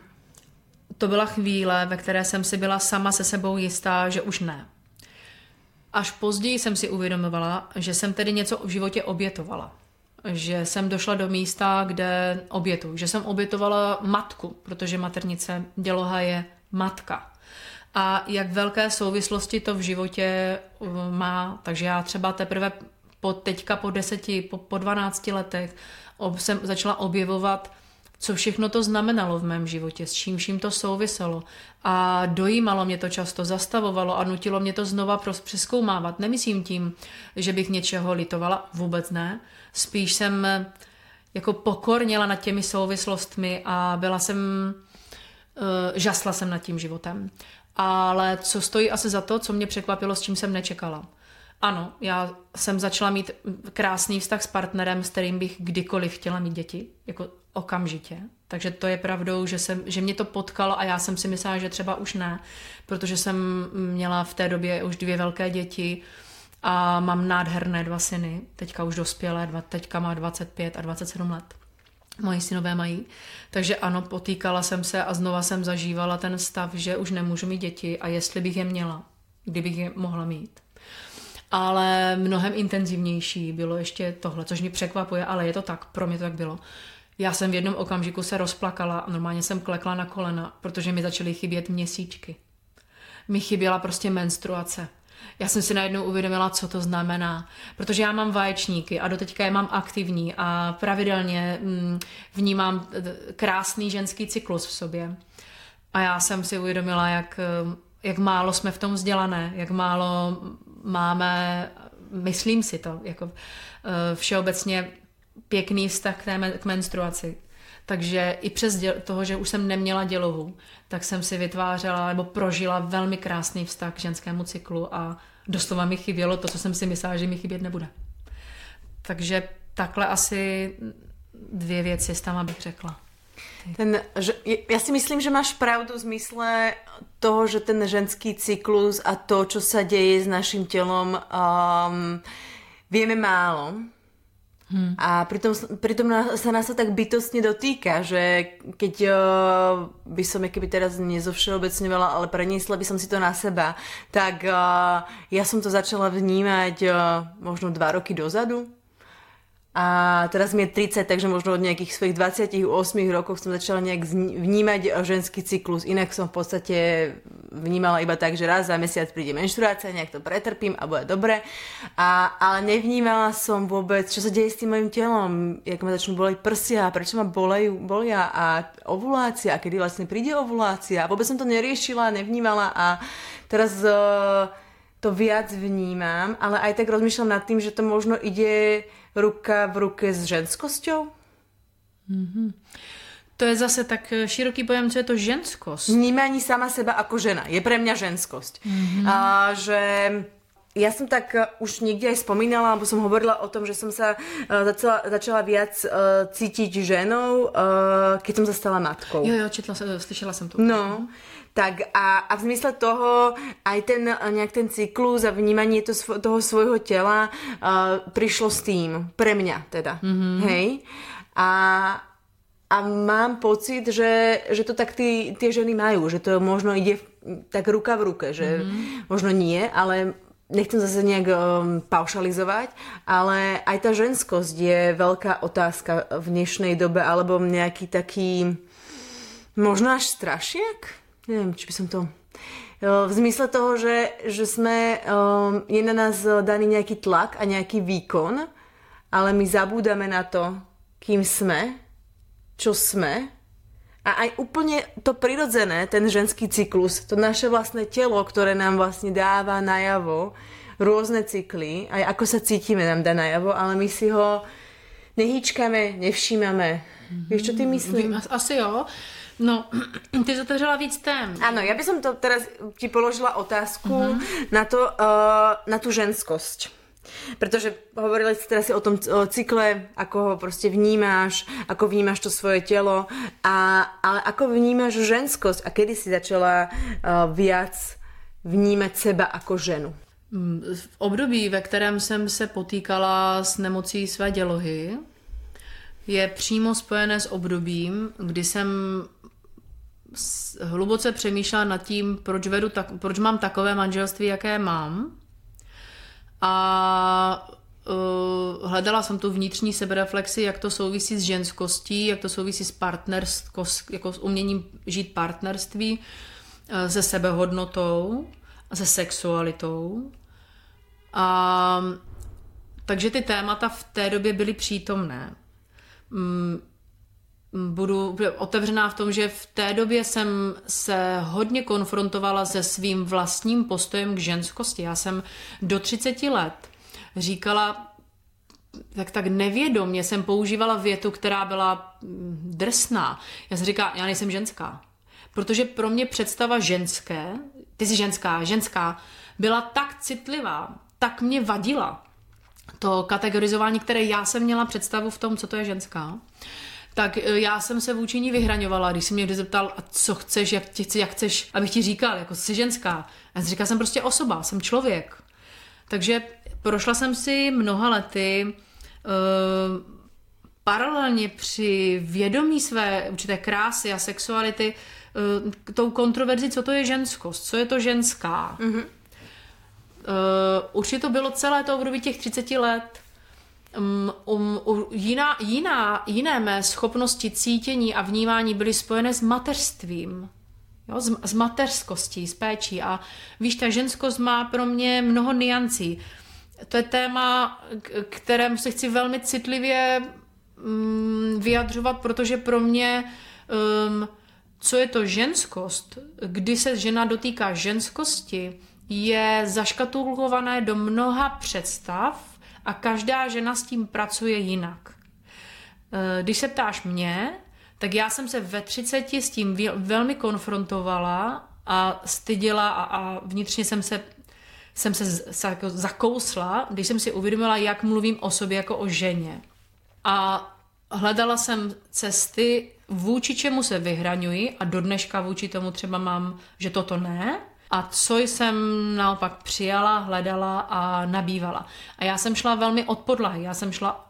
to byla chvíle, ve které jsem si byla sama se sebou jistá, že už ne. Až později jsem si uvědomovala, že jsem tedy něco v životě obětovala. Že jsem došla do místa, kde obětuju. Že jsem obětovala matku, protože maternice děloha je matka. A jak velké souvislosti to v životě uh, má. Takže já třeba teprve po teďka po deseti, po, po 12 letech ob, jsem začala objevovat, co všechno to znamenalo v mém životě, s čím vším to souviselo. A dojímalo mě to často, zastavovalo a nutilo mě to znova přeskoumávat. Nemyslím tím, že bych něčeho litovala, vůbec ne. Spíš jsem jako pokorněla nad těmi souvislostmi a byla jsem, uh, žasla jsem nad tím životem. Ale co stojí asi za to, co mě překvapilo, s čím jsem nečekala. Ano, já jsem začala mít krásný vztah s partnerem, s kterým bych kdykoliv chtěla mít děti, jako okamžitě. Takže to je pravdou, že, jsem, že mě to potkalo a já jsem si myslela, že třeba už ne, protože jsem měla v té době už dvě velké děti a mám nádherné dva syny, teďka už dospělé, dva, teďka má 25 a 27 let. Moji synové mají. Takže ano, potýkala jsem se a znova jsem zažívala ten stav, že už nemůžu mít děti a jestli bych je měla, kdybych je mohla mít. Ale mnohem intenzivnější bylo ještě tohle, což mě překvapuje, ale je to tak, pro mě to tak bylo. Já jsem v jednom okamžiku se rozplakala a normálně jsem klekla na kolena, protože mi začaly chybět měsíčky. Mi chyběla prostě menstruace. Já jsem si najednou uvědomila, co to znamená. Protože já mám vaječníky a doteďka je mám aktivní a pravidelně mm, vnímám krásný ženský cyklus v sobě. A já jsem si uvědomila, jak, jak málo jsme v tom vzdělané, jak málo máme, myslím si to, jako eh, všeobecně pěkný vztah k, té, k menstruaci. Takže i přes děl, toho, že už jsem neměla dělohu, tak jsem si vytvářela nebo prožila velmi krásný vztah k ženskému cyklu a doslova mi chybělo to, co jsem si myslela, že mi chybět nebude. Takže takhle asi dvě věci s tam bych řekla. Ten, že, ja si myslím, že máš pravdu v zmysle toho, že ten ženský cyklus a to, čo sa deje s našim telom, um, vieme málo. Hmm. A pritom, pritom sa nás to tak bytostne dotýka, že keď uh, by som keby teraz nezovšeobecňovala, ale preniesla by som si to na seba, tak uh, ja som to začala vnímať uh, možno dva roky dozadu a teraz mi je 30, takže možno od nejakých svojich 28 rokov som začala nejak vnímať ženský cyklus. Inak som v podstate vnímala iba tak, že raz za mesiac príde menštruácia, nejak to pretrpím a bude dobre. A, ale nevnímala som vôbec, čo sa deje s tým mojim telom, jak ma začnú boleť prsia, prečo ma bolejú, bolia a ovulácia, a kedy vlastne príde ovulácia. Vôbec som to neriešila, nevnímala a teraz uh, to viac vnímam, ale aj tak rozmýšľam nad tým, že to možno ide ruka v ruke s ženskosťou? Mm-hmm. To je zase tak široký pojem, co je to ženskost. Vnímání sama seba ako žena je pre mňa ženskosť. Mm-hmm. A, že ja som tak e, už niekde aj spomínala, alebo som hovorila o tom, že som sa uh, začala, začala viac uh, cítiť ženou, uh, keď som sa stala matkou. Jo, jo, četla, slyšela som to. No, tak a, a v zmysle toho aj ten nejak ten cyklus a vnímanie to, toho svojho tela uh, prišlo s tým, pre mňa teda, mm-hmm. hej. A, a mám pocit, že, že to tak tí, tie ženy majú, že to možno ide tak ruka v ruke, že mm-hmm. možno nie, ale nechcem zase nejak um, paušalizovať, ale aj tá ženskosť je veľká otázka v dnešnej dobe, alebo nejaký taký možno až strašiak? Neviem, či by som to... V zmysle toho, že, že sme, um, je na nás daný nejaký tlak a nejaký výkon, ale my zabúdame na to, kým sme, čo sme a aj úplne to prirodzené, ten ženský cyklus, to naše vlastné telo, ktoré nám vlastne dáva najavo rôzne cykly, aj ako sa cítime nám dá najavo, ale my si ho nehýčkame, nevšímame. Mm-hmm. Vieš, čo ty myslím? Asi jo. No, <clears throat> ty jsi otevřela víc tém. Ano, já bych to teraz ti položila otázku uh-huh. na, to, uh, na tu ženskosť. Protože hovorili ste teraz si o tom o cykle, ako ho prostě vnímáš, ako vnímáš to svoje telo, a, ale ako vnímáš ženskosť a kedy si začala uh, viac vnímat seba ako ženu? Mm, v období, ve kterém jsem se potýkala s nemocí své dělohy, je přímo spojené s obdobím, kdy jsem hluboce přemýšlela nad tím, proč, vedu tak, proč mám takové manželství, jaké mám. A uh, hledala jsem tu vnitřní sebereflexi, jak to souvisí s ženskostí, jak to souvisí s partnerství, jako s uměním žít partnerství, uh, se sebehodnotou, se sexualitou. A Takže ty témata v té době byly přítomné. Mm, budu otevřená v tom, že v té době jsem se hodně konfrontovala se svým vlastním postojem k ženskosti. Já jsem do 30 let říkala, tak tak nevědomně jsem používala větu, která byla mm, drsná. Já jsem říkala, já nejsem ženská. Protože pro mě představa ženské, ty jsi ženská, ženská, byla tak citlivá, tak mě vadila to kategorizování, které já jsem měla představu v tom, co to je ženská, tak e, já jsem se vůči ní vyhraňovala, když se mě zeptal, a co chceš, jak, tě, jak chceš, abych ti říkal, jako jsi ženská. A já říkala, jsem prostě osoba, jsem člověk. Takže prošla jsem si mnoha lety uh, paralelně při vědomí své určité krásy a sexuality uh, tou kontroverzi, co to je ženskost, co je to ženská. Mm-hmm. Uh, určitě to bylo celé to období těch 30 let. Um, jiná, jiná, jiné mé schopnosti cítění a vnímání byly spojené s mateřstvím. Jo, s, s mateřskostí, s péčí. A víš, ta ženskost má pro mě mnoho niancí. To je téma, kterému se chci velmi citlivě um, vyjadřovat, protože pro mě um, co je to ženskost, kdy se žena dotýká ženskosti, je zaškatulkované do mnoha představ a každá žena s tím pracuje jinak. Eh, když se ptáš mě, tak já jsem se ve 30 s tím velmi konfrontovala a styděla a, a vnitřně jsem se jsem se jako zakousla, když jsem si uvědomila, jak mluvím o sobě jako o ženě. A hledala jsem cesty, vůči čemu se vyhraňuji a do dneška vůči tomu třeba mám, že toto ne, a co jsem naopak přijala, hledala a nabývala. A já jsem šla velmi od podlahy, já jsem šla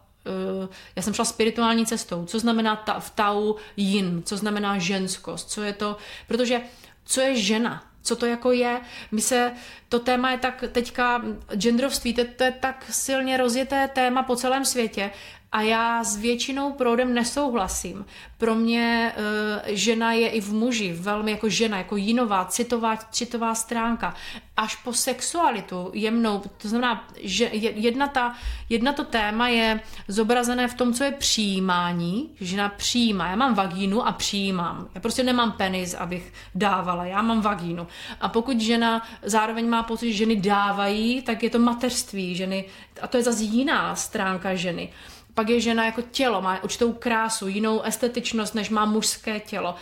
uh, já jsem šla spirituální cestou. Co znamená ta, v tau yin? Co znamená ženskost? Co je to? Protože co je žena? Co to jako je? My se, to téma je tak teďka, genderovství, to, to je tak silně rozjeté téma po celém světě a já s většinou proudem nesouhlasím. Pro mě uh, žena je i v muži, velmi jako žena, jako jinová, citová, citová stránka. Až po sexualitu jemnou, to znamená, že jedna, ta, jedna to téma je zobrazené v tom, co je přijímání. Žena přijímá. Já mám vagínu a přijímám. Já prostě nemám penis, abych dávala. Já mám vagínu. A pokud žena zároveň má pocit, že ženy dávají, tak je to mateřství ženy. A to je zase jiná stránka ženy. Pak je žena jako tělo, má určitou krásu, jinou estetičnost, než má mužské tělo.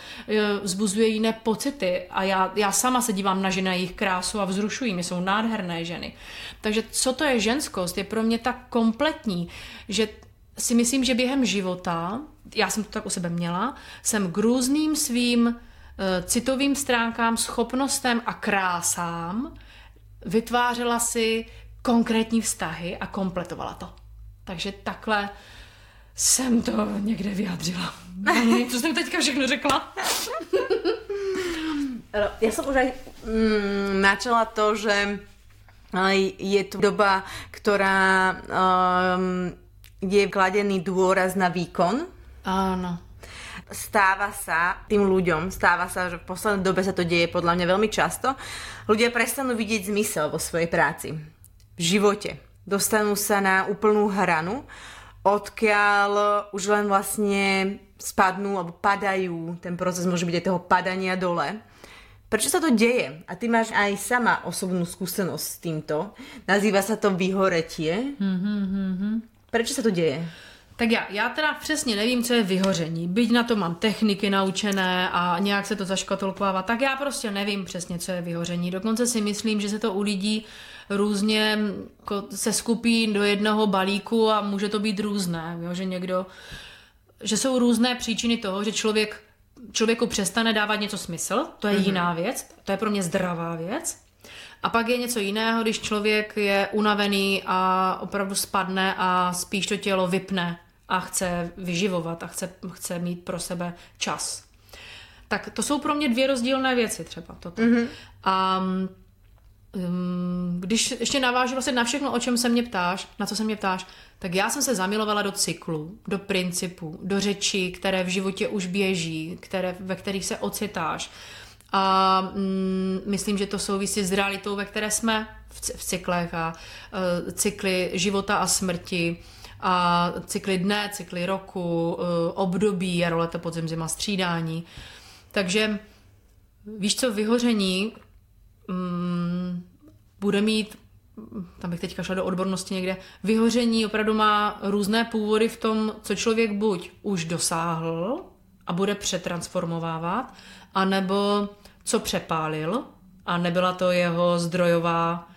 Zbuzuje jiné pocity a já, já sama se dívám na ženy, jejich krásu a vzrušují mi, jsou nádherné ženy. Takže co to je ženskost, je pro mě tak kompletní, že si myslím, že během života, já jsem to tak u sebe měla, jsem k různým svým uh, citovým stránkám, schopnostem a krásám vytvářela si konkrétní vztahy a kompletovala to. Takže takhle jsem to někde vyjádřila. <laughs> Co jsem teďka všechno řekla? Já jsem už aj mm, načala to, že je tu doba, ktorá um, je kladený dôraz na výkon. Áno. Stáva sa tým ľuďom, stáva sa, že v poslednej dobe sa to deje podľa mňa veľmi často, ľudia prestanú vidieť zmysel vo svojej práci, v živote dostanú sa na úplnú hranu, odkiaľ už len vlastne spadnú alebo padajú. Ten proces môže byť aj toho padania dole. Prečo sa to deje? A ty máš aj sama osobnú skúsenosť s týmto. Nazýva sa to vyhoretie. Mm-hmm. Prečo sa to deje? Tak já, já teda přesně nevím, co je vyhoření. Byť na to mám techniky naučené a nějak se to zaškatulkovává, tak já prostě nevím přesně, co je vyhoření. Dokonce si myslím, že se to u lidí různě jako se skupí do jednoho balíku a může to být různé, jo? že někdo, že jsou různé příčiny toho, že člověk člověku přestane dávat něco smysl, to je mm-hmm. jiná věc, to je pro mě zdravá věc. A pak je něco jiného, když člověk je unavený a opravdu spadne a spíš to tělo vypne a chce vyživovat a chce, chce mít pro sebe čas. Tak to jsou pro mě dvě rozdílné věci třeba toto. Mm-hmm. A um, když ještě navážu vlastně na všechno, o čem se mě ptáš, na co se mě ptáš, tak já jsem se zamilovala do cyklu, do principu, do řečí, které v životě už běží, které, ve kterých se ocitáš. A mm, myslím, že to souvisí s realitou, ve které jsme v, v cyklech a uh, cykly života a smrti a cykly dne, cykly roku, uh, období, jaro, leto, podzim, zima, střídání. Takže víš co, vyhoření um, bude mít tam bych teďka šla do odbornosti někde, vyhoření opravdu má různé původy v tom, co člověk buď už dosáhl a bude přetransformovávat, anebo co přepálil a nebyla to jeho zdrojová,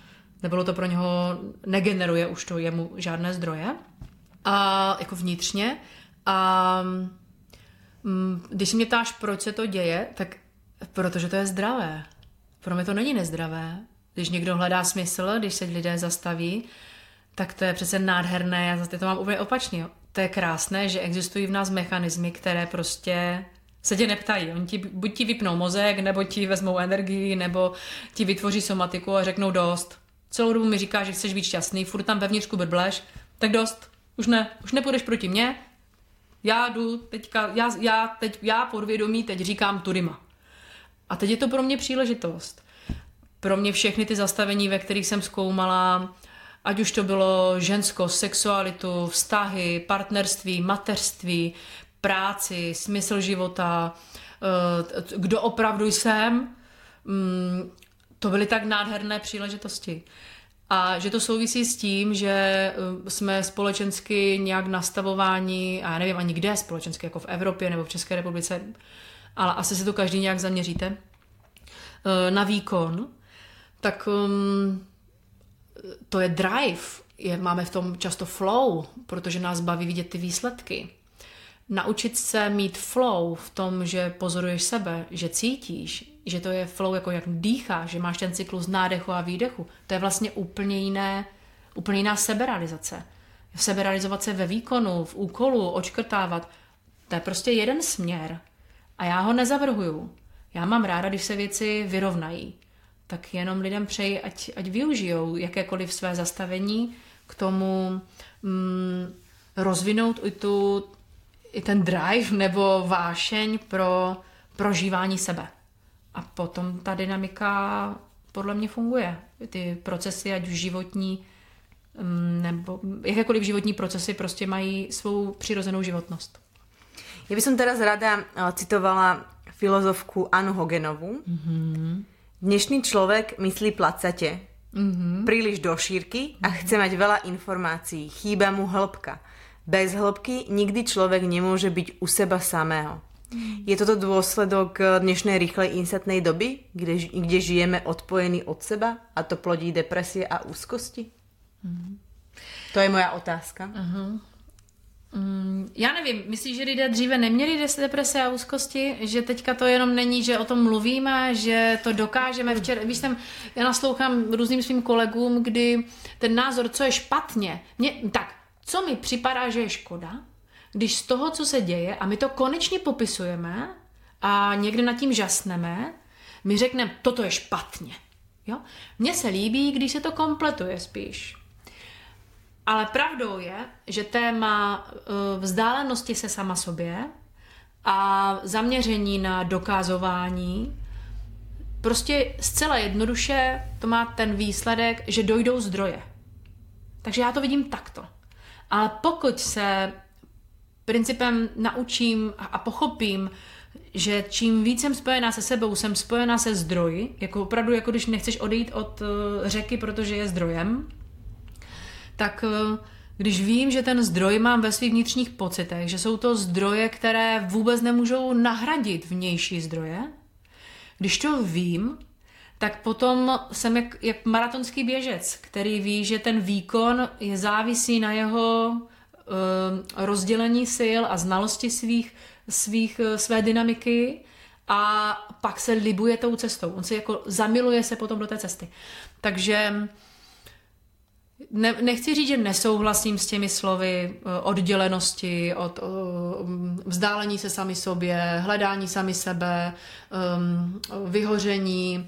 nebylo to pro něho, negeneruje už to jemu žádné zdroje, a jako vnitřně. A mm, když si mě ptáš, proč se to děje, tak protože to je zdravé. Pro mě to není nezdravé. Když někdo hledá smysl, když se lidé zastaví, tak to je přece nádherné. Já zase to mám úplně opačně. To je krásné, že existují v nás mechanismy, které prostě se tě neptají. Oni ti, buď ti vypnou mozek, nebo ti vezmou energii, nebo ti vytvoří somatiku a řeknou dost. Celou dobu mi říká, že chceš být šťastný, furt tam vevnitřku brbleš, tak dost. Už ne, už nepůjdeš proti mně, já jdu teďka, já, já, teď, já podvědomí teď říkám tudyma. A teď je to pro mě příležitost pro mě všechny ty zastavení, ve kterých jsem zkoumala, ať už to bylo žensko, sexualitu, vztahy, partnerství, mateřství, práci, smysl života, eh, kdo opravdu jsem, mm, to byly tak nádherné příležitosti. A že to souvisí s tím, že eh, jsme společensky nějak nastavováni, a já nevím ani kde společensky, jako v Evropě nebo v České republice, ale asi se to každý nějak zaměříte, eh, na výkon, tak um, to je drive. Je, máme v tom často flow, protože nás baví vidět ty výsledky. Naučit se mít flow v tom, že pozoruješ sebe, že cítíš, že to je flow jako jak dýcháš, že máš ten cyklus nádechu a výdechu. To je vlastně úplně jiné, úplně jiná seberealizace. Seberealizovat se ve výkonu, v úkolu, očkrtávat, to je prostě jeden směr. A já ho nezavrhuju. Já mám ráda, když se věci vyrovnají tak jenom lidem přeji, ať, ať využijou jakékoliv své zastavení k tomu mm, rozvinout i, tu, i ten drive nebo vášeň pro prožívání sebe. A potom ta dynamika podle mě funguje. Ty procesy, ať už životní, mm, nebo jakékoliv životní procesy prostě mají svou přirozenou životnost. Já bych teraz rada eh, citovala filozofku Anu Hogenovu, mm-hmm Dnešný človek myslí placate, mm-hmm. príliš do šírky a mm-hmm. chce mať veľa informácií. Chýba mu hĺbka. Bez hĺbky nikdy človek nemôže byť u seba samého. Mm-hmm. Je toto dôsledok dnešnej rýchlej instantnej doby, kde, kde žijeme odpojení od seba a to plodí depresie a úzkosti? Mm-hmm. To je moja otázka. Uh-huh. Mm, já nevím, myslíš, že lidé dříve neměli deprese a úzkosti, že teďka to jenom není, že o tom mluvíme, že to dokážeme včera, víš, jsem, já naslouchám různým svým kolegům, kdy ten názor, co je špatně, mě, tak, co mi připadá, že je škoda, když z toho, co se děje, a my to konečně popisujeme a někdy nad tím žasneme, my řekneme, toto je špatně. Jo? Mně se líbí, když se to kompletuje spíš. Ale pravdou je, že téma eh, vzdálenosti se sama sobě a zaměření na dokázování prostě zcela jednoduše to má ten výsledek, že dojdou zdroje. Takže já to vidím takto. Ale pokud se principem naučím a pochopím, že čím víc jsem spojená se sebou, jsem spojená se zdroji, jako opravdu, jako když nechceš odejít od eh, řeky, protože je zdrojem, tak eh, když vím, že ten zdroj mám ve svých vnitřních pocitech, že jsou to zdroje, které vůbec nemůžou nahradit vnější zdroje, když to vím, tak potom jsem jak, jak maratonský běžec, který ví, že ten výkon je závisí na jeho uh, rozdělení sil a znalosti svých, svých, uh, své dynamiky a pak se libuje tou cestou. On se jako zamiluje se potom do té cesty. Takže ne, nechci říct, že nesouhlasím s těmi slovy eh, oddělenosti, od uh, vzdálení se sami sobě, hledání sami sebe, um, vyhoření,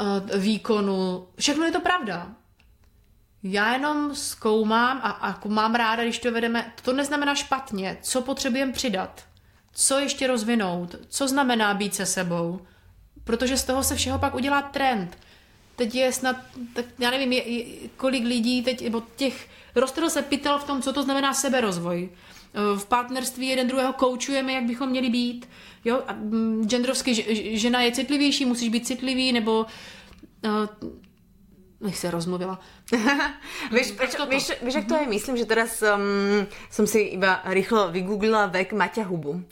uh, výkonu. Všechno je to pravda. Já jenom zkoumám a, a mám ráda, když to vedeme. To neznamená špatně. Co potřebujeme přidat? Co ještě rozvinout? Co znamená být se sebou? protože z toho se všeho pak udělá trend. Teď je snad, tak já nevím, je, je, kolik lidí teď, nebo těch, roztrhl se pytel v tom, co to znamená seberozvoj. Eh, v partnerství jeden druhého koučujeme, jak bychom měli být. Jo? A mm, genderovsky žena je citlivější, musíš být citlivý, nebo uh, se rozmluvila. <laughs> víš, proč, víš, víš, jak to je? Myslím, že teraz um, som si iba rýchlo vygooglila vek Maťa Hubu,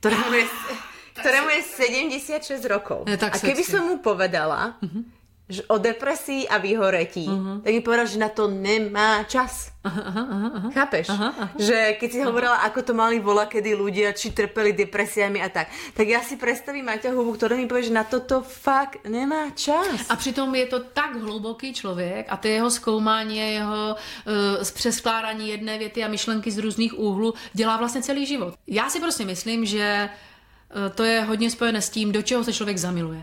ktorému je, <laughs> ktorému je 76 rokov. Je tak a keby som mu povedala, uh-huh o depresii a vyhoretí, uh-huh. tak mi povedal, že na to nemá čas. Aha, aha, aha. Chápeš? Aha, aha. Že keď si hovorila, ako to mali vola, kedy ľudia či trpeli depresiami a tak, tak ja si predstavím Maťa Hubu, ktorý mi povie, že na toto fakt nemá čas. A přitom je to tak hluboký člověk a to jeho zkoumání, jeho uh, přeskládání jedné věty a myšlenky z různých úhlů dělá vlastně celý život. Já si prostě myslím, že uh, to je hodně spojené s tím, do čeho se člověk zamiluje.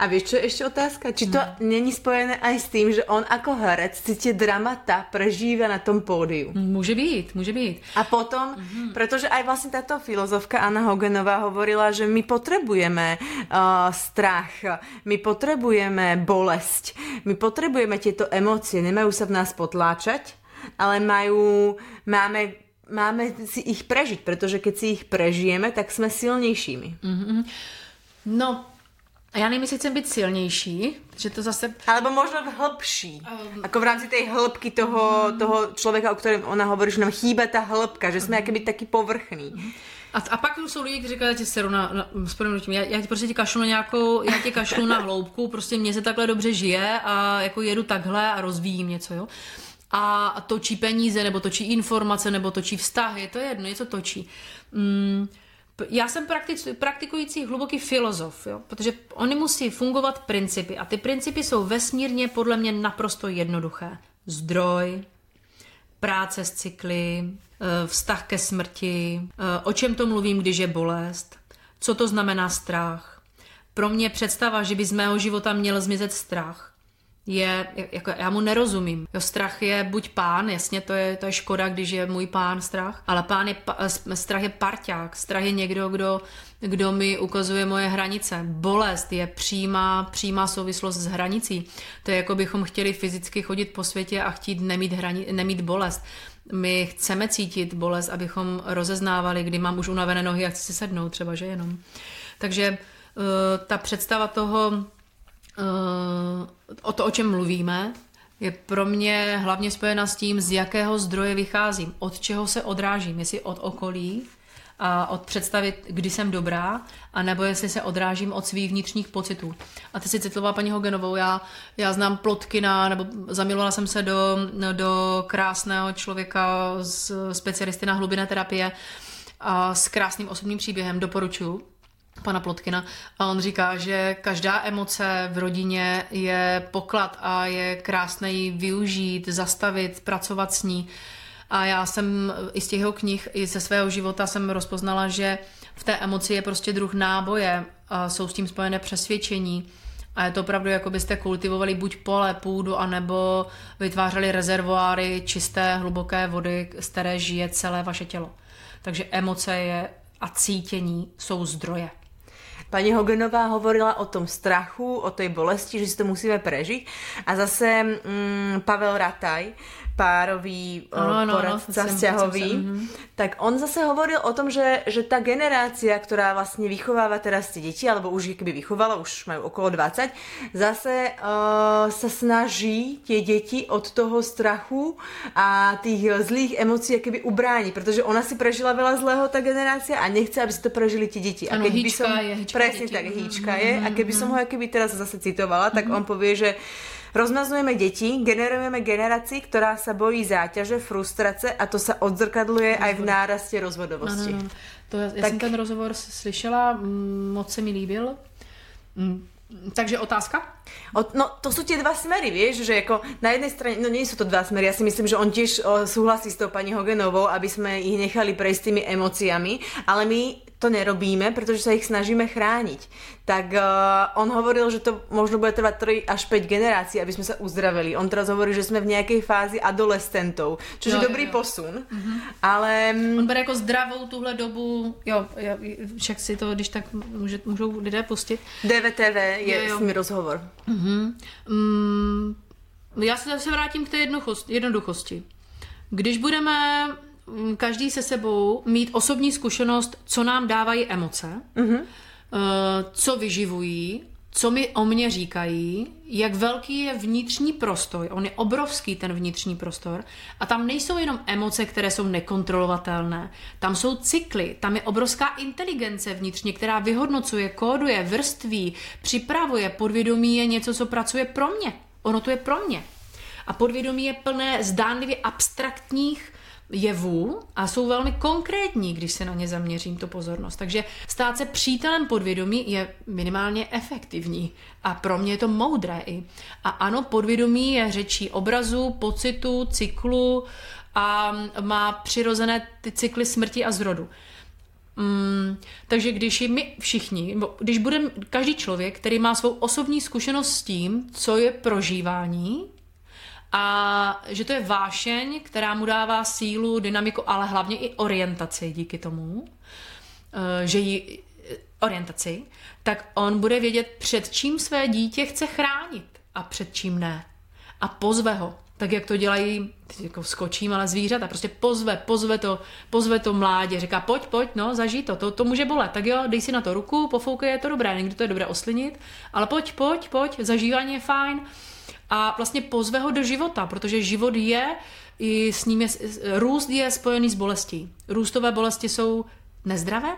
A vieš, čo je ešte otázka? Či to hmm. není spojené aj s tým, že on ako herec si tie dramata prežíva na tom pódiu? Môže byť, môže byť. A potom, mm-hmm. pretože aj vlastne táto filozofka Anna Hogenová hovorila, že my potrebujeme uh, strach, my potrebujeme bolesť, my potrebujeme tieto emócie, nemajú sa v nás potláčať, ale majú, máme máme si ich prežiť, pretože keď si ich prežijeme, tak jsme silnějšími. Mm-hmm. No, a já nevím, jestli chcem být silnější, že to zase... Alebo možno hĺbší. Um, ako v rámci tej hĺbky toho, um, toho člověka, o kterém ona hovorí, že nám chýba ta hĺbka, že jsme um, jakoby taky povrchní. A, a pak jsou lidi, kteří říkají, že se na, na, s já, já prostě ti kašlu na nějakou, já ti kašlu na hloubku, prostě mně se takhle dobře žije a jako jedu takhle a rozvíjím něco, jo. A točí peníze, nebo točí informace, nebo točí vztahy, to je jedno, něco točí. Mm, já jsem praktic, praktikující hluboký filozof, jo? protože oni musí fungovat principy a ty principy jsou vesmírně podle mě naprosto jednoduché. Zdroj, práce s cykly, eh, vztah ke smrti, eh, o čem to mluvím, když je bolest, co to znamená strach. Pro mě představa, že by z mého života měl zmizet strach, je, jako já mu nerozumím. Jo, strach je buď pán, jasně, to je, to je škoda, když je můj pán strach, ale pán je, strach je parťák, strach je někdo, kdo, kdo mi ukazuje moje hranice. Bolest je přímá, přímá souvislost s hranicí. To je jako bychom chtěli fyzicky chodit po světě a chtít nemít, hrani, nemít bolest. My chceme cítit bolest, abychom rozeznávali, kdy mám už unavené nohy a chci si sednout třeba, že jenom. Takže uh, ta představa toho, o to, o čem mluvíme, je pro mě hlavně spojena s tím, z jakého zdroje vycházím, od čeho se odrážím, jestli od okolí a od představy, kdy jsem dobrá, anebo jestli se odrážím od svých vnitřních pocitů. A ty si citovala paní Hogenovou, já, já znám Plotkina, nebo zamilovala jsem se do, do krásného člověka, z specialisty na hlubinné terapie, a s krásným osobním příběhem, doporučuji pana Plotkina a on říká, že každá emoce v rodině je poklad a je krásné ji využít, zastavit, pracovat s ní. A já jsem i z těch jeho knih, i ze svého života jsem rozpoznala, že v té emoci je prostě druh náboje a jsou s tím spojené přesvědčení. A je to opravdu, jako byste kultivovali buď pole, půdu, anebo vytvářeli rezervoáry čisté, hluboké vody, z které žije celé vaše tělo. Takže emoce je a cítění jsou zdroje. Pani Hogenová hovorila o tom strachu, o tej bolesti, že si to musíme prežiť. A zase mm, Pavel Rataj párový ano, ano, poradca ano, vzťahový, mhm. tak on zase hovoril o tom, že, že ta generácia, ktorá vlastne vychováva teraz tie deti, alebo už ich keby vychovala, už majú okolo 20, zase uh, sa snaží tie deti od toho strachu a tých zlých emócií keby ubrániť, pretože ona si prežila veľa zlého, ta generácia a nechce, aby si to prežili tie deti. A ano, keby som, je, presne tak, hýčka je. A keby som ho keby teraz zase citovala, tak on povie, že Rozmazujeme deti, generujeme generaci, ktorá sa bojí záťaže, frustrace a to sa odzrkadluje aj v náraste rozvodovosti. Ano, to, já tak... jsem ten rozhovor slyšela, moc se mi líbil. Takže otázka? O, no, to sú tie dva smery, vieš, že ako na jednej strane, no sú to dva smery, ja si myslím, že on tiež o, súhlasí s tou pani Hogenovou, aby sme ich nechali prejsť tými emóciami, ale my to nerobíme, pretože sa ich snažíme chrániť. Tak uh, on hovoril, že to možno bude trvať 3 až 5 generácií, aby sme sa uzdravili. On teraz hovorí, že sme v nejakej fázi adolescentov, což jo, je dobrý jo, jo. posun. Mm-hmm. Ale... On bude jako zdravou tuhle dobu, jo, však si to, když tak může, můžou lidé pustit. DVTV je jo, jo. s mi rozhovor. Mm-hmm. Mm, já se zase vrátím k té jednoduchosti. Když budeme každý se sebou mít osobní zkušenost, co nám dávají emoce, mm-hmm. co vyživují, co mi o mě říkají, jak velký je vnitřní prostor. On je obrovský, ten vnitřní prostor. A tam nejsou jenom emoce, které jsou nekontrolovatelné. Tam jsou cykly, tam je obrovská inteligence vnitřně, která vyhodnocuje, kóduje, vrství, připravuje. Podvědomí je něco, co pracuje pro mě. Ono to je pro mě. A podvědomí je plné zdánlivě abstraktních jevů a jsou velmi konkrétní, když se na ně zaměřím tu pozornost. Takže stát se přítelem podvědomí je minimálně efektivní a pro mě je to moudré i. A ano, podvědomí je řečí obrazu, pocitu, cyklu a má přirozené ty cykly smrti a zrodu. Mm, takže když my všichni, když budeme každý člověk, který má svou osobní zkušenost s tím, co je prožívání, a že to je vášeň, která mu dává sílu, dynamiku, ale hlavně i orientaci díky tomu, eh, že ji orientaci, tak on bude vědět, před čím své dítě chce chránit a před čím ne. A pozve ho, tak jak to dělají, jako skočím, ale zvířata, prostě pozve, pozve to, pozve to mládě, říká pojď, pojď, no, zažij to, to, to může bolet, tak jo, dej si na to ruku, pofoukej, je to dobré, někdy to je dobré oslinit, ale pojď, pojď, pojď, zažívání je fajn, a vlastně pozve ho do života, protože život je, i s ním je, růst je spojený s bolestí. Růstové bolesti jsou nezdravé,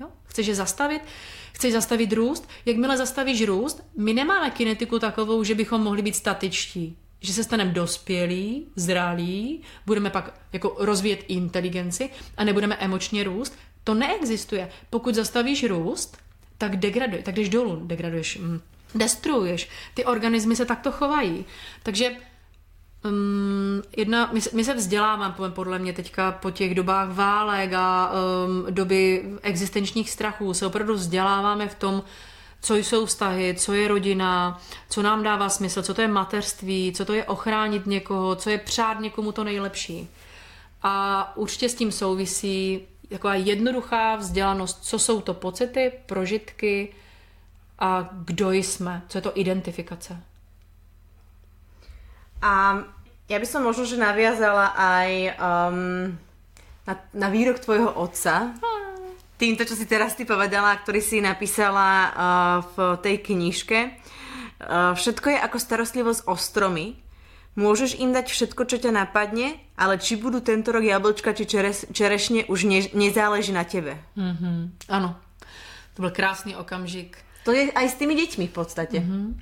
jo? chceš je zastavit, chceš zastavit růst, jakmile zastavíš růst, my nemáme kinetiku takovou, že bychom mohli být statičtí, že se staneme dospělí, zralí, budeme pak jako rozvíjet inteligenci a nebudeme emočně růst. To neexistuje. Pokud zastavíš růst, tak degraduješ, tak jdeš dolů, degraduješ, mm, destruuješ. Ty organismy se takto chovají. Takže Um, jedna, my, my se vzděláváme podle mě teďka po těch dobách válek a um, doby existenčních strachů, se opravdu vzděláváme v tom, co jsou vztahy, co je rodina, co nám dává smysl, co to je mateřství, co to je ochránit někoho, co je přát někomu to nejlepší. A určitě s tím souvisí taková jednoduchá vzdělanost, co jsou to pocity, prožitky, a kdo jsme, co je to identifikace. A ja by som možno, že naviazala aj um, na, na výrok tvojho otca, týmto, čo si teraz ty povedala, ktorý si napísala uh, v tej knižke. Uh, všetko je ako starostlivosť o stromy. Môžeš im dať všetko, čo ťa napadne, ale či budú tento rok jablčka či čeres, čerešně, už ne, nezáleží na tebe. Mm-hmm. Ano, to byl krásný okamžik to je aj s tými děťmi v podstatě. Mm-hmm.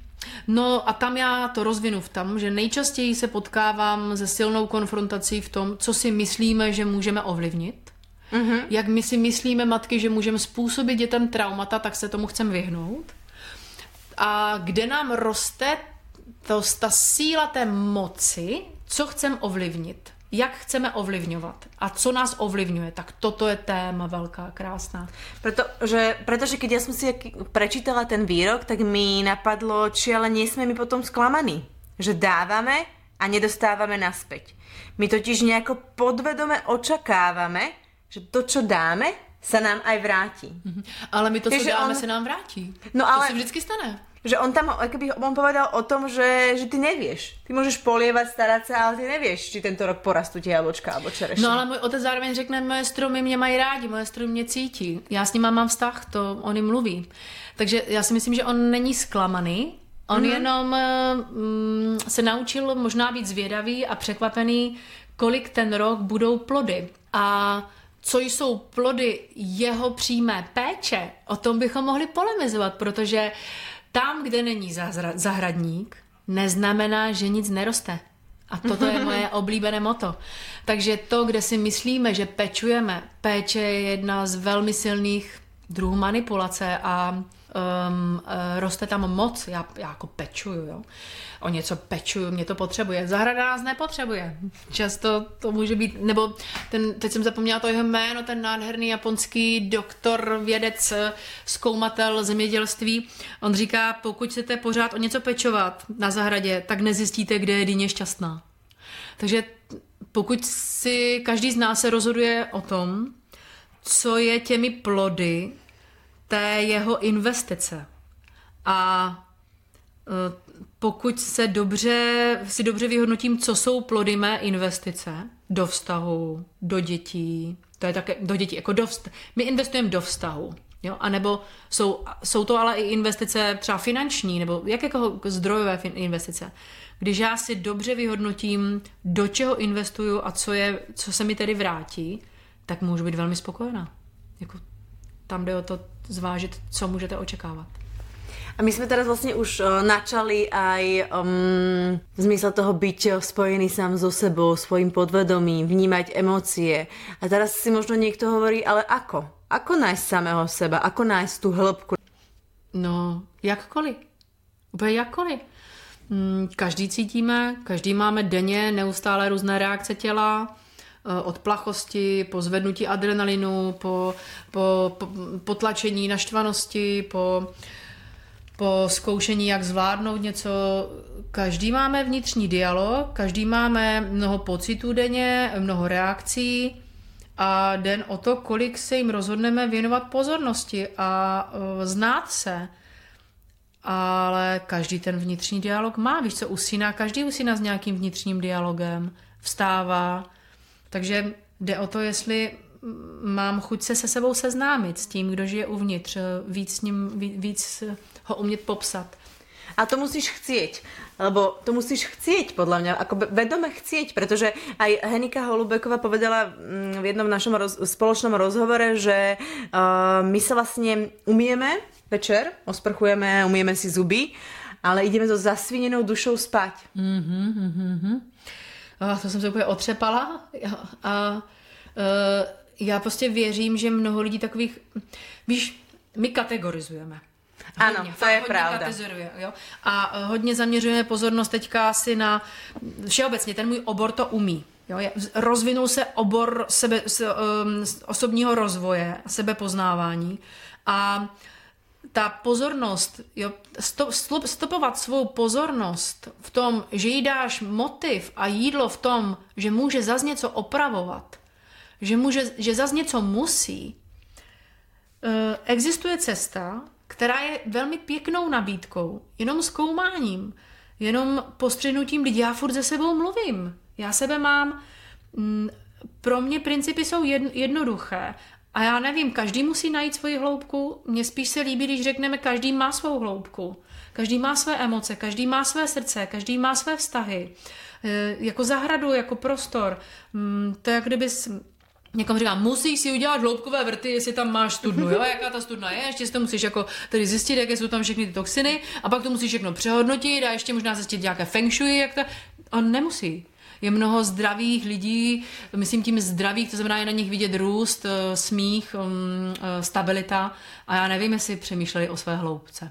No a tam já to rozvinu v tom, že nejčastěji se potkávám se silnou konfrontací v tom, co si myslíme, že můžeme ovlivnit. Mm-hmm. Jak my si myslíme, matky, že můžeme způsobit dětem traumata, tak se tomu chcem vyhnout. A kde nám roste to, ta síla té moci, co chcem ovlivnit jak chceme ovlivňovat a co nás ovlivňuje, tak toto je téma velká, krásná. Protože, protože když já jsem si prečítala ten výrok, tak mi napadlo, či ale nie jsme mi potom sklamaní, že dáváme a nedostáváme naspäť. My totiž nejako podvedome očakáváme, že to, čo dáme, sa nám aj vrátí. Mm-hmm. Ale my to, co dáme, on... se nám vrátí. No ale... To se vždycky stane že on tam, keby on povedal o tom, že, že ty nevieš. Ty môžeš polievať, starať sa, ale ty nevieš, či tento rok porastú tie jablčka alebo čerešně. No ale můj otec zároveň řekne, moje stromy mě mají rádi, moje stromy mě cítí. Já s ním mám vztah, to on jim mluví. Takže já si myslím, že on není zklamaný, on mm-hmm. jenom mm, se naučil možná být zvědavý a překvapený, kolik ten rok budou plody. A co jsou plody jeho přímé péče, o tom bychom mohli polemizovat, protože uh, tam, kde není zahradník, neznamená, že nic neroste. A toto je moje <laughs> oblíbené moto. Takže to, kde si myslíme, že pečujeme, péče je jedna z velmi silných druhů manipulace a um, roste tam moc, já, já jako pečuju, jo. O něco pečuju, mě to potřebuje. Zahrada nás nepotřebuje. Často to může být, nebo ten, teď jsem zapomněla to jeho jméno, ten nádherný japonský doktor, vědec, zkoumatel zemědělství. On říká, pokud chcete pořád o něco pečovat na zahradě, tak nezjistíte, kde je dyně šťastná. Takže pokud si každý z nás se rozhoduje o tom, co je těmi plody té jeho investice. A e, pokud se dobře, si dobře vyhodnotím, co jsou plody mé investice do vztahu, do dětí, to je také do dětí, jako do vzt- my investujeme do vztahu, jo, a nebo jsou, jsou to ale i investice třeba finanční, nebo jakékoliv zdrojové investice. Když já si dobře vyhodnotím, do čeho investuju a co, je, co se mi tedy vrátí, tak můžu být velmi spokojená. Jako tam jde o to zvážit, co můžete očekávat. A my jsme teraz vlastně už uh, načali aj um, v zmysle toho byť spojený sám so sebou, svojím podvedomím, vnímať emócie. A teraz si možno niekto hovorí, ale ako? Ako nájsť samého seba? Ako nájsť tu hĺbku? No, jakkoliv. Úplně jakkoliv. Mm, každý cítíme, každý máme denně neustále různé reakce těla, od plachosti, po zvednutí adrenalinu, po, po, po potlačení naštvanosti, po, po zkoušení, jak zvládnout něco. Každý máme vnitřní dialog, každý máme mnoho pocitů denně, mnoho reakcí a den o to, kolik se jim rozhodneme věnovat pozornosti a uh, znát se ale každý ten vnitřní dialog má, víš co, usíná, každý usíná s nějakým vnitřním dialogem, vstává, takže jde o to, jestli mám chuť se se sebou seznámit s tím, kdo žije uvnitř, víc, s ním, víc ho umět popsat. A to musíš chcieť, lebo to musíš chcieť, podľa mňa, ako vedome chcieť, pretože aj Henika Holubeková povedala mm, v jednom našom roz, spoločnom rozhovore, že uh, my sa vlastne umieme večer, osprchujeme, umieme si zuby, ale ideme so zasvinenou dušou spať. Mm-hmm, mm-hmm. A to jsem se úplně otřepala a uh, já prostě věřím, že mnoho lidí takových, víš, my kategorizujeme. Hodně, ano, to je pravda. Jo? A uh, hodně zaměřujeme pozornost teďka asi na všeobecně, ten můj obor to umí. Jo? Rozvinul se obor sebe, s, um, osobního rozvoje, sebepoznávání a ta pozornost, jo, stop, stop, stopovat svou pozornost v tom, že jí dáš motiv a jídlo v tom, že může zas něco opravovat, že, může, že zas něco musí, e, existuje cesta, která je velmi pěknou nabídkou, jenom zkoumáním, jenom postřenutím, lidi, já furt ze sebou mluvím. Já sebe mám, mm, pro mě principy jsou jednoduché a já nevím, každý musí najít svoji hloubku. Mně spíš se líbí, když řekneme, každý má svou hloubku. Každý má své emoce, každý má své srdce, každý má své vztahy. E, jako zahradu, jako prostor. Mm, to je jak kdyby Někomu říká, musíš si udělat hloubkové vrty, jestli tam máš studnu, jo, jaká ta studna je, ještě si to musíš jako tady zjistit, jaké jsou tam všechny ty toxiny a pak to musíš všechno přehodnotit a ještě možná zjistit nějaké feng shui, jak to, on nemusí je mnoho zdravých lidí, myslím tím zdravých, to znamená je na nich vidět růst, eh, smích, mm, eh, stabilita a já nevím, jestli přemýšleli o své hloubce.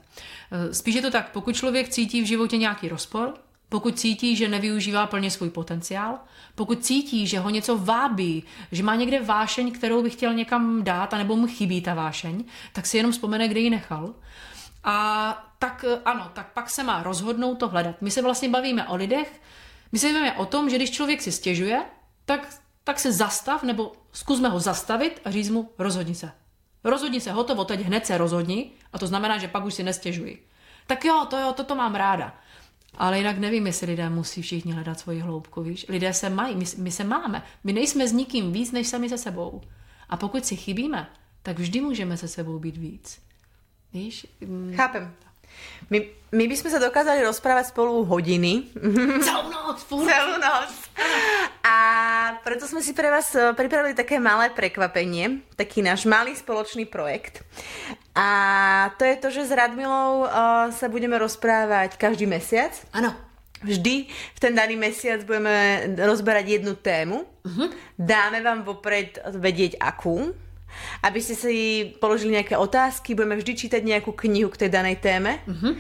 Eh, spíš je to tak, pokud člověk cítí v životě nějaký rozpor, pokud cítí, že nevyužívá plně svůj potenciál, pokud cítí, že ho něco vábí, že má někde vášeň, kterou by chtěl někam dát, anebo mu chybí ta vášeň, tak si jenom vzpomene, kde ji nechal. A tak ano, tak pak se má rozhodnout to hledat. My se vlastně bavíme o lidech, my se bavíme o tom, že když člověk si stěžuje, tak, tak se zastav, nebo zkusme ho zastavit a říct mu, rozhodni se. Rozhodni se, hotovo, teď hned se rozhodni a to znamená, že pak už si nestěžuji. Tak jo, to jo, toto mám ráda. Ale jinak nevím, jestli lidé musí všichni hledat svoji hloubku, víš? Lidé se mají, my, my se máme. My nejsme s nikým víc, než sami se sebou. A pokud si chybíme, tak vždy můžeme se sebou být víc. Víš? Chápem. My, my by sme sa dokázali rozprávať spolu hodiny. <laughs> Celú noc, furt. Celú noc. A preto sme si pre vás eh, pripravili také malé prekvapenie, taký náš malý spoločný projekt. A to je to, že s Radmilou uh, sa budeme rozprávať každý mesiac. Áno. Vždy v ten daný mesiac budeme rozberať jednu tému. Uh-huh. Dáme vám vopred vedieť akú aby ste si položili nejaké otázky, budeme vždy čítať nejakú knihu k tej danej téme. Mm-hmm.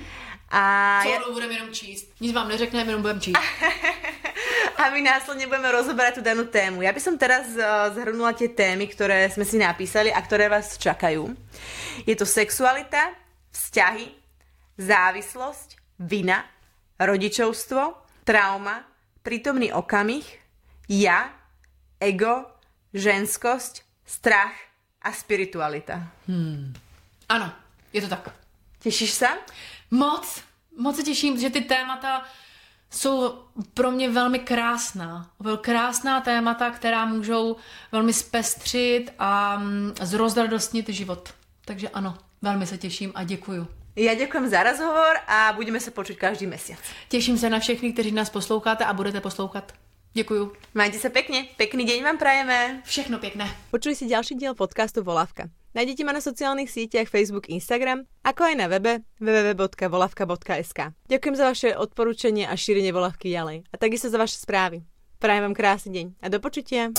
A Celou ja... budeme jenom číst. Nic vám neřekneme, jenom budeme číst. <laughs> a my následne budeme rozoberať tú danú tému. Ja by som teraz uh, zhrnula tie témy, ktoré sme si napísali a ktoré vás čakajú. Je to sexualita, vzťahy, závislosť, vina, rodičovstvo, trauma, prítomný okamih, ja, ego, ženskosť, strach a spiritualita. Hmm. Ano, je to tak. Těšíš se? Moc, moc se těším, že ty témata jsou pro mě velmi krásná. Krásná témata, která můžou velmi zpestřit a mm, zrozradostnit život. Takže ano, velmi se těším a děkuju. Já děkuji za rozhovor a budeme se počít každý měsíc. Těším se na všechny, kteří nás posloucháte a budete poslouchat. Děkuju. Majte se pěkně. Pěkný den vám prajeme. Všechno pěkné. Počuli si další díl podcastu Volavka. Nájdete ma na sociálnych sieťach Facebook, Instagram, ako aj na webe www.volavka.sk. Ďakujem za vaše odporúčanie a šírenie volavky ďalej. A takisto za vaše správy. Prajem vám krásny deň a do počutia.